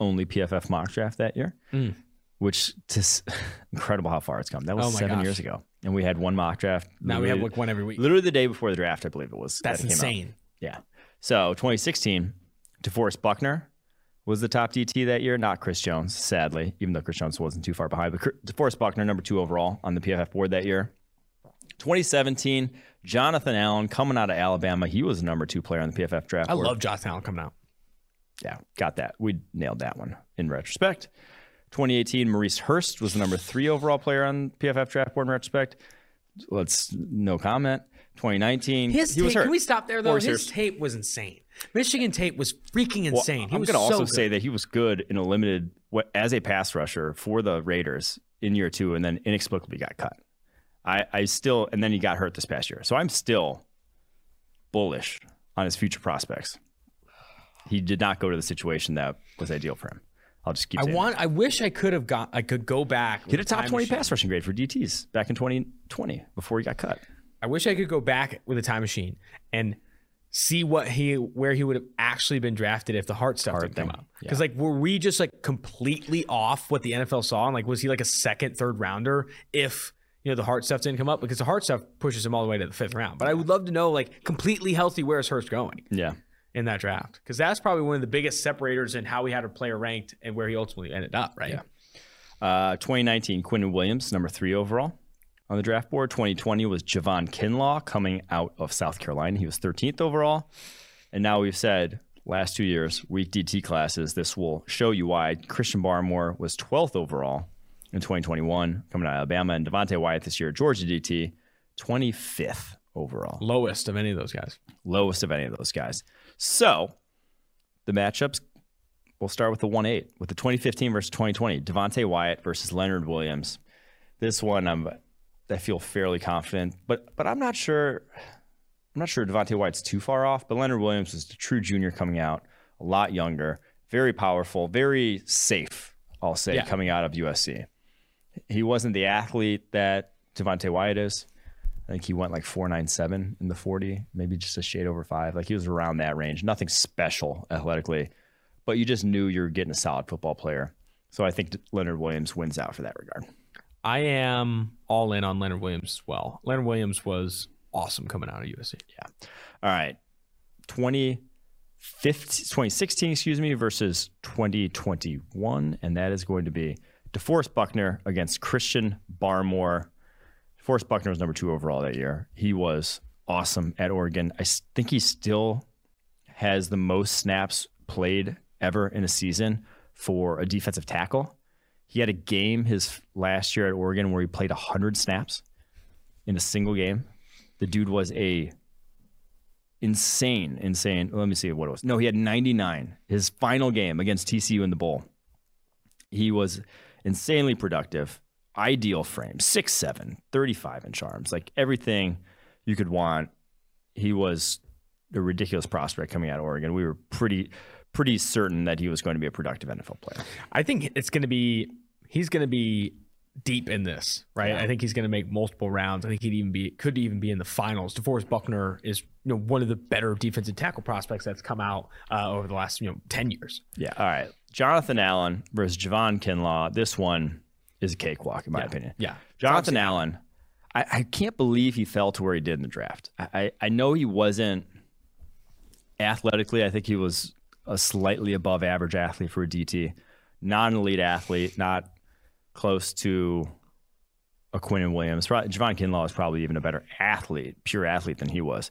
only PFF mock draft that year, which is incredible how far it's come. That was Mm. Oh seven gosh. years ago. And we had one mock draft. Now we have like one every week. Literally the day before the draft, I believe it was. That's that it came out. insane. Yeah. So 2016, DeForest Buckner was the top DT that year, not Chris Jones, sadly, even though Chris Jones wasn't too far behind. But Cr- DeForest Buckner, number two overall on the PFF board that year. 2017, Jonathan Allen coming out of Alabama. He was the number two player on the PFF draft I board. love Josh Allen coming out. Yeah, got that. We nailed that one in retrospect. 2018, Maurice Hurst was the number three overall player on PFF draft board in retrospect. Let's no comment. 2019, His he was hurt. can we stop there though? Forrest His Hurst. tape was insane. Michigan tape was freaking insane. he I'm going to also so say that he was good in a limited as a pass rusher for the Raiders in year two, and then inexplicably got cut. I, I still, and then he got hurt this past year, so I'm still bullish on his future prospects. He did not go to the situation that was ideal for him. I'll just keep. I want. I wish I could have got. I could go back. that. get a top 20 machine. pass rushing grade for DTS back in 2020 before he got cut. I wish I could go back with a time machine and see what he where he would have actually been drafted if the heart stuff didn't come up. Because yeah. like were we just like completely off what the NFL saw? And like was he like a second, third rounder if you know the heart stuff didn't come up? Because the heart stuff pushes him all the way to the fifth round. But I would love to know like completely healthy where's Hurst going? Yeah. In that draft. Because that's probably one of the biggest separators in how we had a player ranked and where he ultimately ended up, right? Yeah. Uh, 2019, Quinnen Williams, number three overall on the draft board. 2020 was Javon Kinlaw coming out of South Carolina. He was 13th overall. And now we've said last two years, weak DT classes, this will show you why Christian Barmore was 12th overall in 2021 coming out of Alabama. And Devonte Wyatt this year, Georgia DT, 25th overall. Lowest of any of those guys. Lowest of any of those guys. So the matchups, we'll start with the 1 8 with the 2015 versus 2020. Devonte Wyatt versus Leonard Williams. This one, I'm I feel fairly confident, but but I'm not sure. I'm not sure Devonte Wyatt's too far off, but Leonard Williams is the true junior coming out, a lot younger, very powerful, very safe. I'll say yeah. coming out of USC. He wasn't the athlete that Devonte Wyatt is. I think he went like 497 in the 40, maybe just a shade over five. Like he was around that range. Nothing special athletically, but you just knew you were getting a solid football player. So I think Leonard Williams wins out for that regard. I am all in on Leonard Williams as well. Leonard Williams was awesome coming out of USC. Yeah. All right. 2015, 2016, excuse me, versus 2021. And that is going to be DeForest Buckner against Christian Barmore. DeForest Buckner was number two overall that year. He was awesome at Oregon. I think he still has the most snaps played ever in a season for a defensive tackle. He had a game his last year at Oregon where he played 100 snaps in a single game. The dude was a insane, insane. Let me see what it was. No, he had 99. His final game against TCU in the bowl. He was insanely productive, ideal frame, 6'7, 35 inch arms, like everything you could want. He was a ridiculous prospect coming out of Oregon. We were pretty pretty certain that he was going to be a productive NFL player. I think it's going to be he's going to be deep in this, right? Yeah. I think he's going to make multiple rounds. I think he'd even be could even be in the finals. DeForest Buckner is you know one of the better defensive tackle prospects that's come out uh, over the last you know ten years. Yeah. All right. Jonathan Allen versus Javon Kinlaw. This one is a cakewalk in my yeah. opinion. Yeah. Jonathan Allen. I, I, can't believe he fell to where he did in the draft. I, I, I know he wasn't athletically. I think he was a slightly above average athlete for a DT, non elite athlete, not close to a Quinnen Williams. Javon Kinlaw is probably even a better athlete, pure athlete than he was.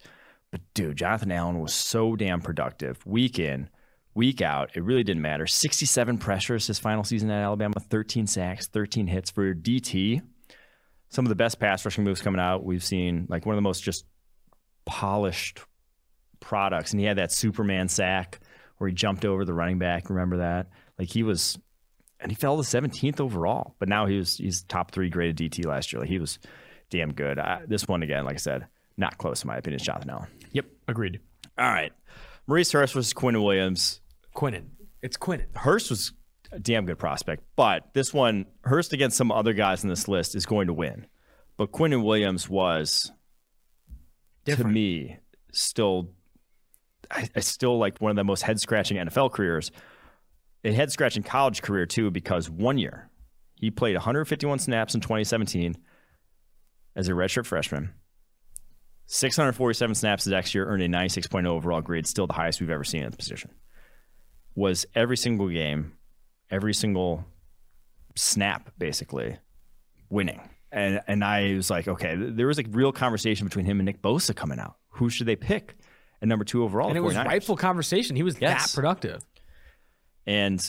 But dude, Jonathan Allen was so damn productive week in, week out. It really didn't matter. 67 pressures his final season at Alabama, 13 sacks, 13 hits for a DT. Some of the best pass rushing moves coming out we've seen, like one of the most just polished products. And he had that Superman sack where he jumped over the running back. Remember that? Like he was, and he fell to 17th overall. But now he was he's top three graded DT last year. Like he was damn good. I, this one again, like I said, not close in my opinion. Jonathan Allen. Yep, agreed. All right, Maurice Hurst versus Quinnen Williams. Quinnen, it's Quinnen. Hurst was a damn good prospect, but this one Hurst against some other guys in this list is going to win. But Quinnen Williams was, Different. to me, still I, still like one of the most head scratching NFL careers, a head scratching college career too, because one year he played 151 snaps in 2017 as a redshirt freshman. 647 snaps the next year, earned a 96.0 overall grade, still the highest we've ever seen at the position. Was every single game, every single snap, basically, winning. And and I was like, okay, there was a real conversation between him and Nick Bosa coming out. Who should they pick? And number two overall. And it was rightful conversation. He was yes. that productive. And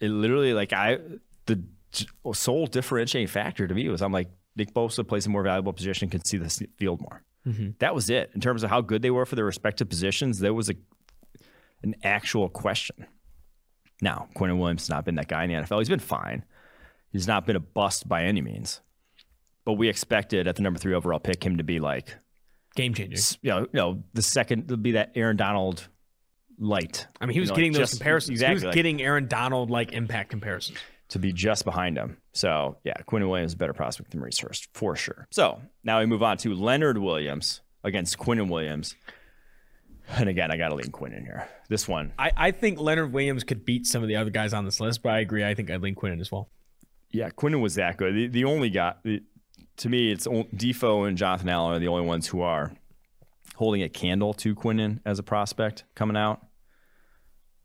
it literally, like, I, the sole differentiating factor to me was I'm like, Nick Bosa plays a more valuable position, can see the field more. Mm-hmm. That was it. In terms of how good they were for their respective positions, there was a an actual question. Now, Quinnen Williams has not been that guy in the NFL. He's been fine. He's not been a bust by any means. But we expected at the number three overall pick him to be like game changer. You know, you know, the second would be that Aaron Donald light. I mean, he was you getting those just, comparisons. Exactly, he was like, getting Aaron Donald like impact comparisons to be just behind him. So yeah, Quinnen Williams is a better prospect than Maurice Hurst for sure. So now we move on to Leonard Williams against Quinnen Williams. And again, I got to lean Quinn in here. This one. I, I think Leonard Williams could beat some of the other guys on this list, but I agree. I think I'd lean Quinnen as well. Yeah, Quinnen was that good. The, the only guy, the, to me, it's Defoe and Jonathan Allen are the only ones who are holding a candle to Quinnen as a prospect coming out.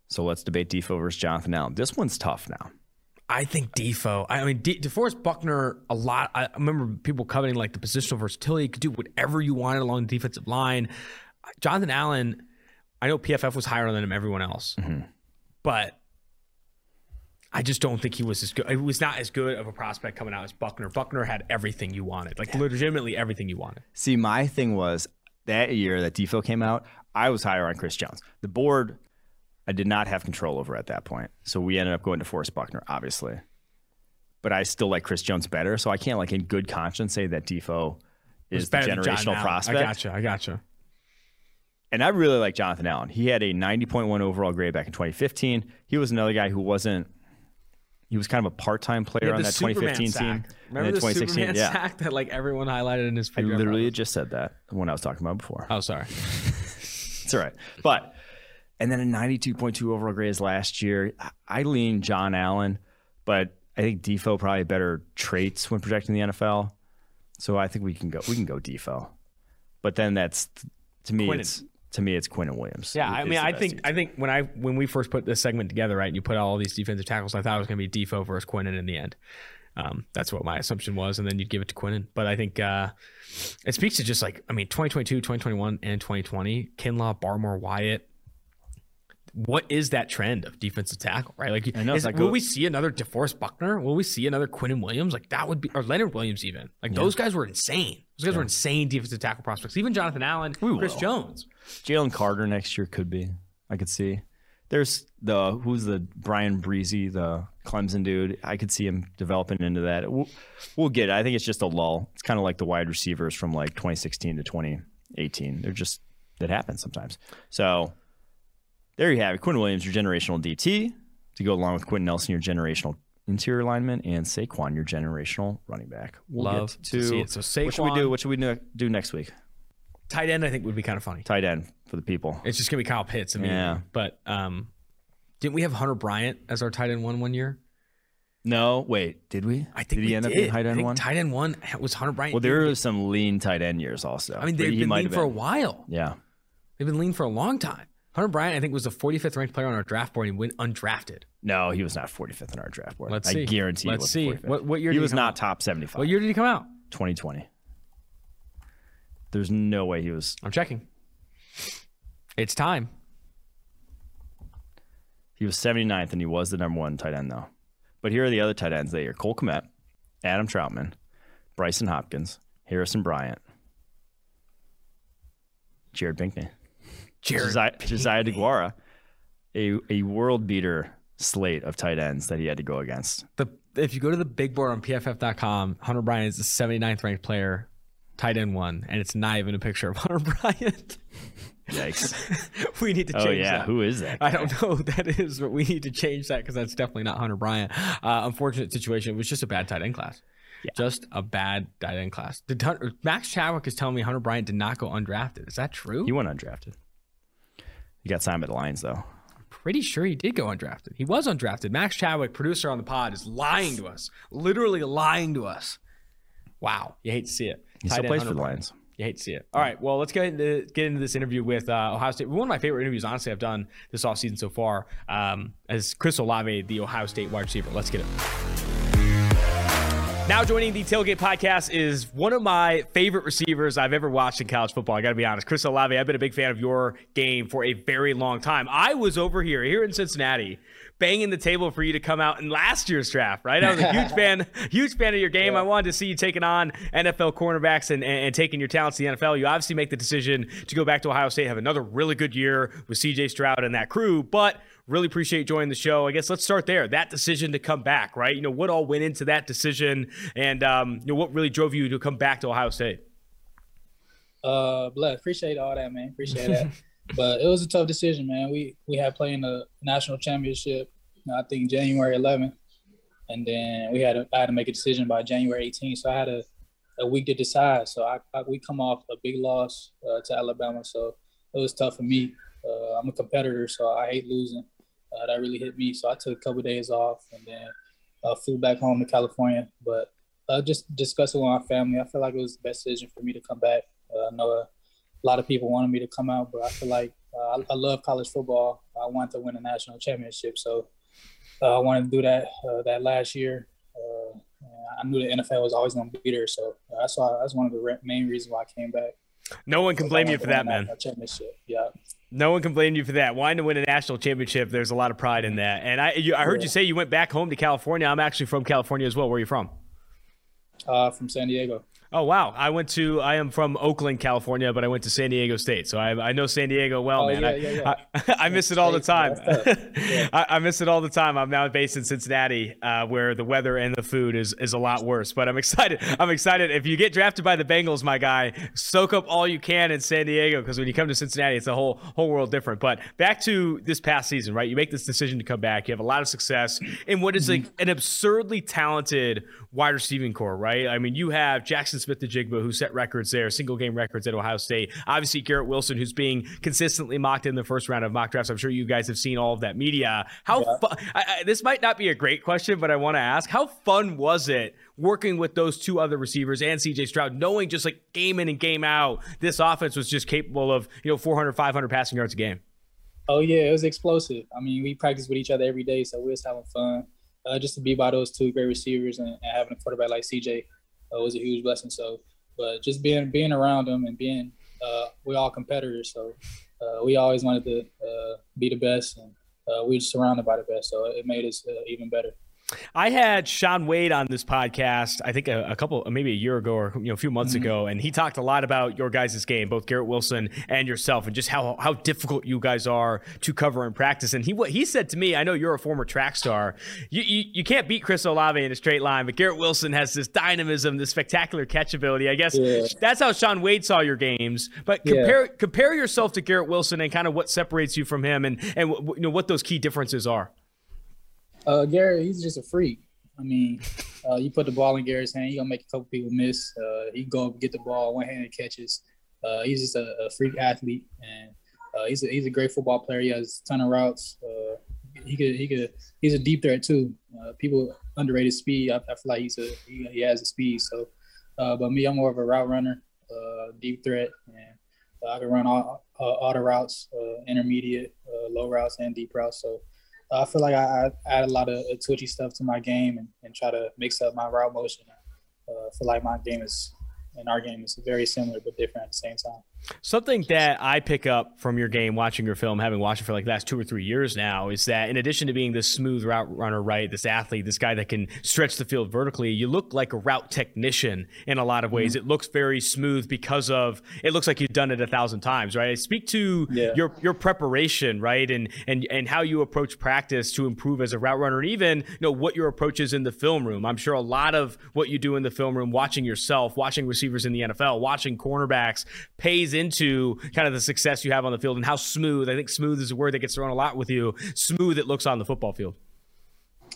So let's debate Defoe versus Jonathan Allen. This one's tough now. I think Defoe. I mean, De- DeForest Buckner. A lot. I remember people coveting like the positional versatility. You could do whatever you wanted along the defensive line. Jonathan Allen. I know PFF was higher than him. Everyone else, mm-hmm. but I just don't think he was as good. It was not as good of a prospect coming out as Buckner. Buckner had everything you wanted, like legitimately everything you wanted. See, my thing was that year that Defoe came out, I was higher on Chris Jones. The board I did not have control over at that point. So we ended up going to Forrest Buckner, obviously. But I still like Chris Jones better. So I can't like in good conscience say that Defoe is the generational prospect. I gotcha. I gotcha. And I really like Jonathan Allen. He had a 90.1 overall grade back in 2015. He was another guy who wasn't he was kind of a part-time player on that Superman 2015 sack. team. Remember the 2016, Superman yeah. sack that like everyone highlighted in his. I literally just said that when I was talking about before. Oh, sorry. it's all right, but and then a 92.2 overall grade is last year. I lean John Allen, but I think Defoe probably better traits when projecting the NFL. So I think we can go we can go Defoe. But then that's to me Quinnen. it's to me it's Quinnen Williams. Yeah, I mean I think I think when I when we first put this segment together, right, and you put all these defensive tackles, I thought it was going to be Defoe versus Quinnen in the end. Um, that's what my assumption was, and then you'd give it to Quinnen. But I think uh, it speaks to just like I mean 2022, 2021, and 2020. Kinlaw, Barmore, Wyatt, what is that trend of defensive tackle, right? Like, know, is, will we see another DeForest Buckner? Will we see another Quinnen Williams? Like that would be, or Leonard Williams even. Like yeah. those guys were insane. Those guys yeah. were insane defensive tackle prospects. Even Jonathan Allen, we Chris will. Jones, Jalen Carter next year could be. I could see. There's the who's the Bryan Bresee, the Clemson dude. I could see him developing into that. We'll, we'll get it. I think it's just a lull. It's kind of like the wide receivers from like 2016 to 2018. They're just that happens sometimes. So there you have it. Quinn Williams, your generational DT, to go along with Quenton Nelson, your generational interior lineman, and Saquon, your generational running back. We'll Love to, to see it. So Saquon, what should we do? What should we do next week? Tight end, I think, would be kind of funny. Tight end for the people. It's just gonna be Kyle Pitts. I mean, yeah. But um, didn't we have Hunter Bryant as our tight end one one year? No, wait, did we? I think did he end did. up being tight end one. Tight end one was Hunter Bryant. Well, there were some lean tight end years also. I mean, they've been lean for a while. Yeah, they've been lean for a long time. Hunter Bryant, I think, was the 45th ranked player on our draft board. And he went undrafted. No, he was not 45th in our draft board. Let's I see. guarantee. Let's see. What, what year? He was he not out? top 75. What year did he come out? 2020. There's no way he was. I'm checking. It's time. He was 79th, and he was the number one tight end, though. But here are the other tight ends that year: Cole Kmet, Adam Trautman, Brycen Hopkins, Harrison Bryant, Jared Pinkney. Jared Josiah, Josiah DeGuara, a, a world beater slate of tight ends that he had to go against. The if you go to the big board on pff.com, Hunter Bryant is the 79th ranked player, tight end one, and it's not even a picture of Hunter Bryant. Yikes. we need to change oh, yeah. that. Who is that? Guy? I don't know who that is, but we need to change that because that's definitely not Hunter Bryant. Uh, unfortunate situation. It was just a bad tight end class. Yeah. Just a bad tight end class. Did Max Chadwick is telling me Hunter Bryant did not go undrafted. Is that true? He went undrafted. He got signed by the Lions, though. I'm pretty sure he did go undrafted. He was undrafted. Max Chadwick, producer on the pod, is lying to us. Literally lying to us. Wow. You hate to see it. He still plays for the Lions. You hate to see it. All right. Well, let's get into get into this interview with uh, Ohio State. One of my favorite interviews, honestly, I've done this off season so far. Um, as Chris Olave, the Ohio State wide receiver. Let's get it. Now joining the Tailgate Podcast is one of my favorite receivers I've ever watched in college football. I got to be honest, Chris Olave. I've been a big fan of your game for a very long time. I was over here, here in Cincinnati, banging the table for you to come out in last year's draft. Right? I was a huge fan, huge fan of your game. Yeah. I wanted to see you taking on NFL cornerbacks and, and, and taking your talents to the NFL. You obviously make the decision to go back to Ohio State, have another really good year with C.J. Stroud and that crew, but Really appreciate joining the show. I guess let's start there. That decision to come back, right? You know, what all went into that decision, and um, you know, what really drove you to come back to Ohio State? Uh, blood. Appreciate all that, man. Appreciate that. but it was a tough decision, man. We we had playing the national championship. I think January 11th, and then we had to, I had to make a decision by January 18th. So I had a, a week to decide. So I, I we come off a big loss uh, to Alabama. So it was tough for me. Uh, I'm a competitor, so I hate losing. Uh, that really hit me. So I took a couple of days off and then uh, flew back home to California. But uh, just discussing with my family, I feel like it was the best decision for me to come back. Uh, I know a lot of people wanted me to come out, but I feel like uh, I, I, love college football. I want to win a national championship, so uh, I wanted to do that that last year. I knew the NFL was always going to be there, so that's why that's one of the main reasons why I came back. No one can blame you for that, man. Championship, yeah. No one can blame you for that. Wanting to win a national championship, there's a lot of pride in that. And I, you, I heard yeah. you say you went back home to California. I'm actually from California as well. Where are you from? Uh, from San Diego. Oh wow! I went to. I am from Oakland, California, but I went to San Diego State, so I, I know San Diego well, oh, man. Yeah, I, yeah, yeah. I, I, miss it all the time. I, I, miss it all the time. I'm now based in Cincinnati, uh, where the weather and the food is is a lot worse. But I'm excited. I'm excited. If you get drafted by the Bengals, my guy, soak up all you can in San Diego because when you come to Cincinnati, it's a whole whole world different. But back to this past season, right? You make this decision to come back. You have a lot of success in what is like an absurdly talented wide receiving corps, right? I mean, you have Jaxon Smith-Njigba, who set records there, single game records at Ohio State. Obviously, Garrett Wilson, who's being consistently mocked in the first round of mock drafts. I'm sure you guys have seen all of that media. How yeah. fun? I, I, this might not be a great question, but I want to ask: How fun was it working with those two other receivers and CJ Stroud, knowing just like game in and game out, this offense was just capable of you know 400, 500 passing yards a game? Oh yeah, it was explosive. I mean, we practice with each other every day, so we was having fun uh, just to be by those two great receivers and, and having a quarterback like CJ uh, was a huge blessing. So, but just being being around them and being uh, we're all competitors, so uh, we always wanted to uh, be the best, and uh, we were surrounded by the best. So it made us even better. I had Shaun Wade on this podcast, I think a, a, couple, maybe a year ago or you know a few months mm-hmm. ago, and he talked a lot about your guys' game, both Garrett Wilson and yourself, and just how how difficult you guys are to cover in practice. And he what he said to me, I know you're a former track star, you you, you can't beat Chris Olave in a straight line, but Garrett Wilson has this dynamism, this spectacular catchability. I guess yeah. that's how Shaun Wade saw your games. But compare yeah. compare yourself to Garrett Wilson and kind of what separates you from him, and and you know what those key differences are. Uh, Gary, he's just a freak. I mean, uh, you put the ball in Gary's hand, he gonna make a couple people miss. Uh, he go up, get the ball, one handed catches. Uh, he's just a, a, freak athlete, and uh, he's a he's a great football player. He has a ton of routes. Uh, he could he could he's a deep threat too. Uh, people underrated speed. I, I, feel like he's a he, he has a speed. So, but me, I'm more of a route runner, deep threat, and I can run all, all the routes, intermediate, low routes, and deep routes. So I feel like I, I add a lot of twitchy stuff to my game and, and try to mix up my route motion. Uh, I feel like my game is and our game is very similar but different at the same time. Something that I pick up from your game, watching your film, having watched it for like the last two or three years now, is that in addition to being this smooth route runner, right, this athlete, this guy that can stretch the field vertically, you look like a route technician in a lot of ways. Mm-hmm. It looks very smooth because of it looks like you've done it a thousand times, right? Speak to yeah. your your preparation, right, and and and how you approach practice to improve as a route runner, and even you know what your approach is in the film room. I'm sure a lot of what you do in the film room, watching yourself, watching receivers in the NFL, watching cornerbacks, pays plays into kind of the success you have on the field and how smooth. I think smooth is a word that gets thrown a lot with you. Smooth it looks on the football field.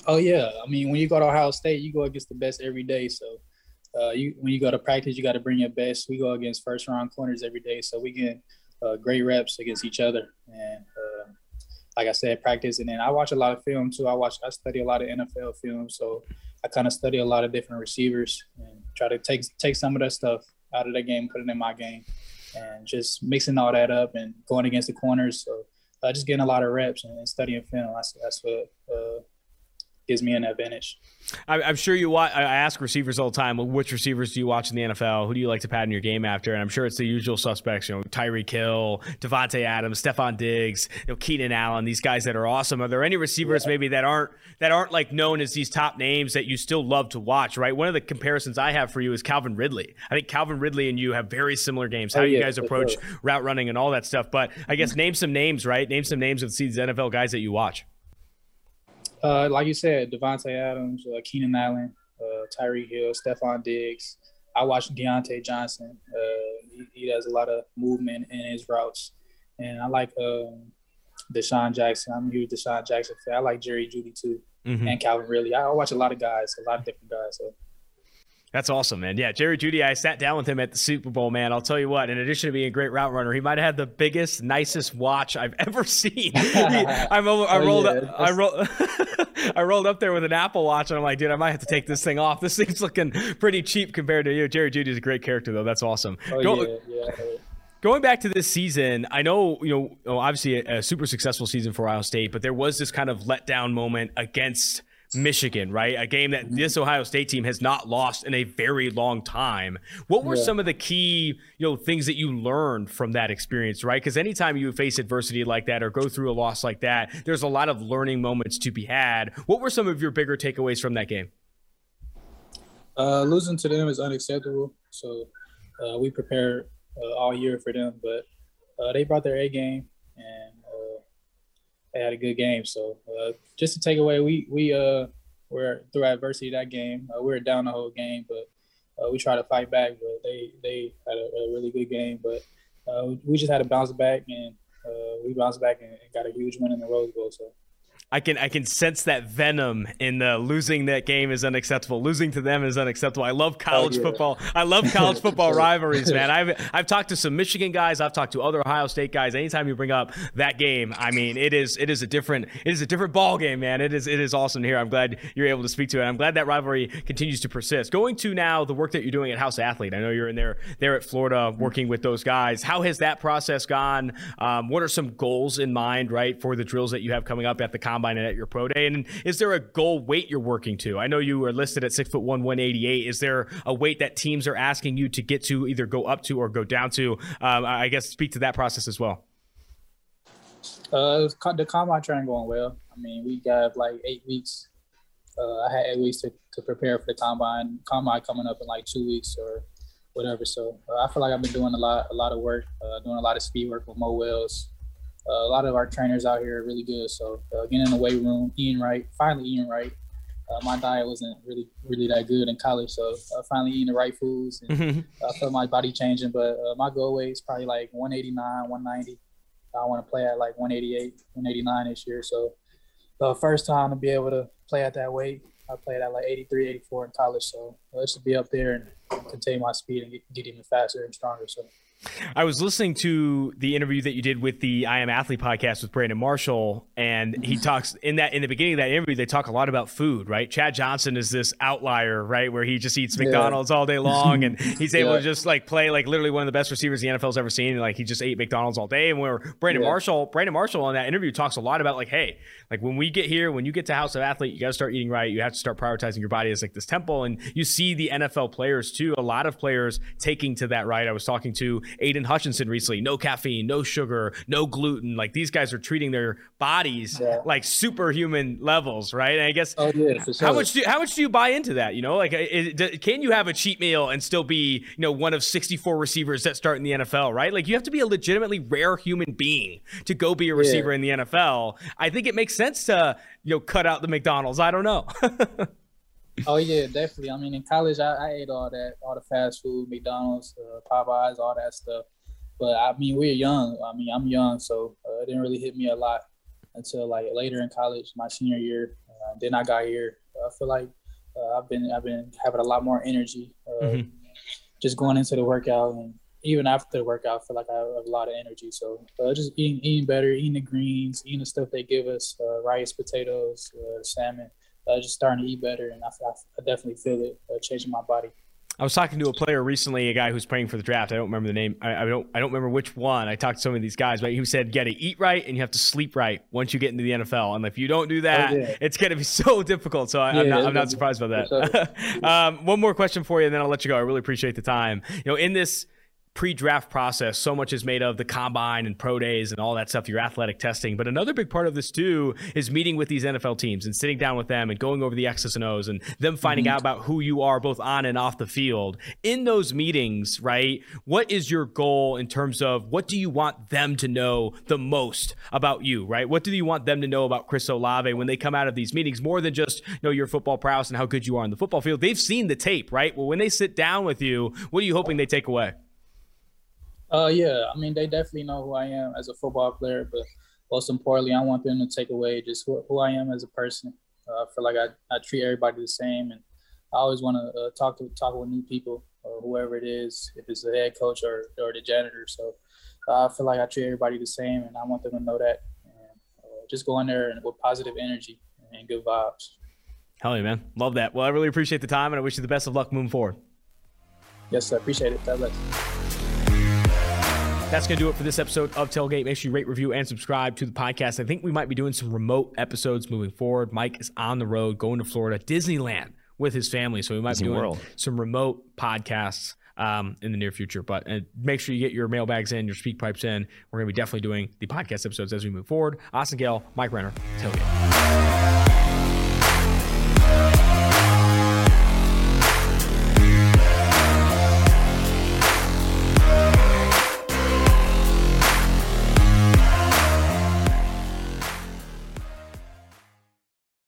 Oh yeah, I mean when you go to Ohio State, you go against the best every day. So uh, you when you go to practice, you got to bring your best. We go against first round corners every day, so we get uh, great reps against each other. And uh, like I said, practice, and then I watch a lot of film too. I watch, I study a lot of NFL film, so I kind of study a lot of different receivers and try to take take some of that stuff out of the game, put it in my game and just mixing all that up and going against the corners. So uh, just getting a lot of reps and studying film. That's that's what uh, gives me an advantage. I'm sure you watch. I ask receivers all the time, which receivers do you watch in the NFL? Who do you like to pattern your game after? And I'm sure it's the usual suspects, you know, Tyreek Hill, Davante Adams, Stefon Diggs, you know, Keenan Allen, these guys that are awesome. Are there any receivers yeah. maybe that aren't that aren't like known as these top names that you still love to watch? Right. One of the comparisons I have for you is Calvin Ridley. I think Calvin Ridley and you have very similar games. Oh, how oh, yeah, you guys approach sure. route running and all that stuff. But I guess name some names, right? Name some names of these NFL guys that you watch. Uh, like you said, Davante Adams, uh, Keenan Allen, uh, Tyreek Hill, Stefon Diggs. I watch Diontae Johnson. Uh, he, he, does a lot of movement in his routes, and I like um, DeSean Jackson. I'm a huge DeSean Jackson fan. I like Jerry Jeudy too, mm-hmm. and Calvin Ridley. I watch a lot of guys, a lot of different guys. So That's awesome, man. Yeah, Jerry Jeudy, I sat down with him at the Super Bowl, man. I'll tell you what, in addition to being a great route runner, he might have had the biggest, nicest watch I've ever seen. I'm over, I oh, rolled oh, yeah. up, I rolled I rolled up there with an Apple Watch and I'm like, dude, I might have to take this thing off. This thing's looking pretty cheap compared to you. Jerry Jeudy is a great character though. That's awesome. Oh, Go, yeah, yeah. Going back to this season, I know you know obviously a, a super successful season for Ohio State, but there was this kind of letdown moment against Michigan, right? A game that this Ohio State team has not lost in a very long time. What were yeah. some of the key, you know, things that you learned from that experience, right? Because anytime you face adversity like that or go through a loss like that, there's a lot of learning moments to be had. What were some of your bigger takeaways from that game? Uh, losing to them is unacceptable. So uh, we prepare uh, all year for them, but uh, they brought their A game and they had a good game. So uh, just to take away, we we uh were through adversity that game. Uh, we were down the whole game, but uh, we tried to fight back. But they they had a, a really good game. But uh, we just had to bounce back, and uh, we bounced back and, and got a huge win in the Rose Bowl. So I can I can sense that venom in the losing that game is unacceptable. Losing to them is unacceptable. I love college oh, yeah. football. I love college football rivalries, man. I've I've talked to some Michigan guys. I've talked to other Ohio State guys. Anytime you bring up that game, I mean, it is it is a different it is a different ball game, man. It is it is awesome to hear. I'm glad you're able to speak to it. I'm glad that rivalry continues to persist. Going to now the work that you're doing at House Athlete. I know you're in there there at Florida working with those guys. How has that process gone? Um, what are some goals in mind, right, for the drills that you have coming up at the combine and at your pro day? And is there a goal weight you're working to? I know you are listed at six foot one, 188. Is there a weight that teams are asking you to get to, either go up to or go down to? Um, I guess speak to that process as well. Uh, the combine training going well. I mean, we got like eight weeks. Uh, I had eight weeks to, to prepare for the combine. Combine coming up in like two weeks or whatever. So uh, I feel like I've been doing a lot, a lot of work, uh, doing a lot of speed work with Mo Wells, a lot of our trainers out here are really good. So uh, getting in the weight room, eating right, finally eating right. Uh, my diet wasn't really really that good in college, so uh, finally eating the right foods and mm-hmm. I felt my body changing. But uh, my goal weight is probably like 189, 190. I want to play at like 188, 189 this year. So the first time to be able to play at that weight, I played at like 83, 84 in college. So let's just be up there and continue my speed and get, get even faster and stronger. So. I was listening to the interview that you did with the I Am Athlete podcast with Brandon Marshall, and he mm-hmm. talks in that in the beginning of that interview. They talk a lot about food, right? Chad Johnson is this outlier, right, where he just eats McDonald's yeah. all day long, and he's able yeah. to just like play like literally one of the best receivers the NFL's ever seen. And, like he just ate McDonald's all day. And where Brandon yeah. Marshall, Brandon Marshall on that interview talks a lot about like, hey, like when we get here, when you get to House of Athlete, you got to start eating right. You have to start prioritizing your body as like this temple, and you see the NFL players too. A lot of players taking to that right. I was talking to Aidan Hutchinson recently. No caffeine, no sugar, no gluten. Like these guys are treating their bodies yeah. like superhuman levels, right? And I guess oh, yeah, sure. how much do how much do you buy into that? You know, like it, can you have a cheat meal and still be you know one of 64 receivers that start in the NFL, right? Like you have to be a legitimately rare human being to go be a receiver yeah. in the NFL. I think it makes sense to you know cut out the McDonald's. I don't know. oh yeah, definitely. I mean, in college, I, I, ate all that, all the fast food, McDonald's, uh, Popeyes, all that stuff. But I mean, we're young. I mean, I'm young, so uh, it didn't really hit me a lot until like later in college, my senior year. Uh, then I got here. I feel like uh, I've been I've been having a lot more energy, uh, mm-hmm. just going into the workout, and even after the workout, I feel like I have a lot of energy. So uh, just eating eating better, eating the greens, eating the stuff they give us, uh, rice, potatoes, salmon. just starting to eat better, and I, I definitely feel it changing my body. I was talking to a player recently, a guy who's playing for the draft. I don't remember the name. I, I, don't. I don't remember which one. I talked to some of these guys, but he said, "You got to eat right and you have to sleep right once you get into the NFL. And if you don't do that, oh, yeah. it's going to be so difficult." So I, am not. I'm not surprised by that. um, one more question for you, and then I'll let you go. I really appreciate the time. You know, in this pre-draft process so much is made of the combine and pro days and all that stuff your athletic testing. But another big part of this too is meeting with these nfl teams and sitting down with them and going over the x's and o's and them finding mm-hmm. out about who you are both on and off the field. In those meetings right what is your goal in terms of what do you want them to know the most about you right? What do you want them to know about chris olave when they come out of these meetings? More than just you know your football prowess and how good you are on the football field. They've seen the tape right? Well when they sit down with you what are you hoping they take away uh, yeah, I mean, they definitely know who I am as a football player, but most importantly, I want them to take away just who, who I am as a person. Uh, I feel like I, I treat everybody the same, and I always want to uh, talk to talk with new people or whoever it is, if it's the head coach or or the janitor. So uh, I feel like I treat everybody the same, and I want them to know that. And uh, just go in there and, with positive energy and good vibes. Hell yeah, man. Love that. Well, I really appreciate the time, and I wish you the best of luck moving forward. Yes, sir. Appreciate it. God bless. That's going to do it for this episode of Tailgate. Make sure you rate, review, and subscribe to the podcast. I think we might be doing some remote episodes moving forward. Mike is on the road going to Florida, Disneyland with his family. So we might Disney be doing World. some remote podcasts um, in the near future. But uh, make sure you get your mailbags in, your speak pipes in. We're going to be definitely doing the podcast episodes as we move forward. Austin Gayle, Mike Renner, Tailgate.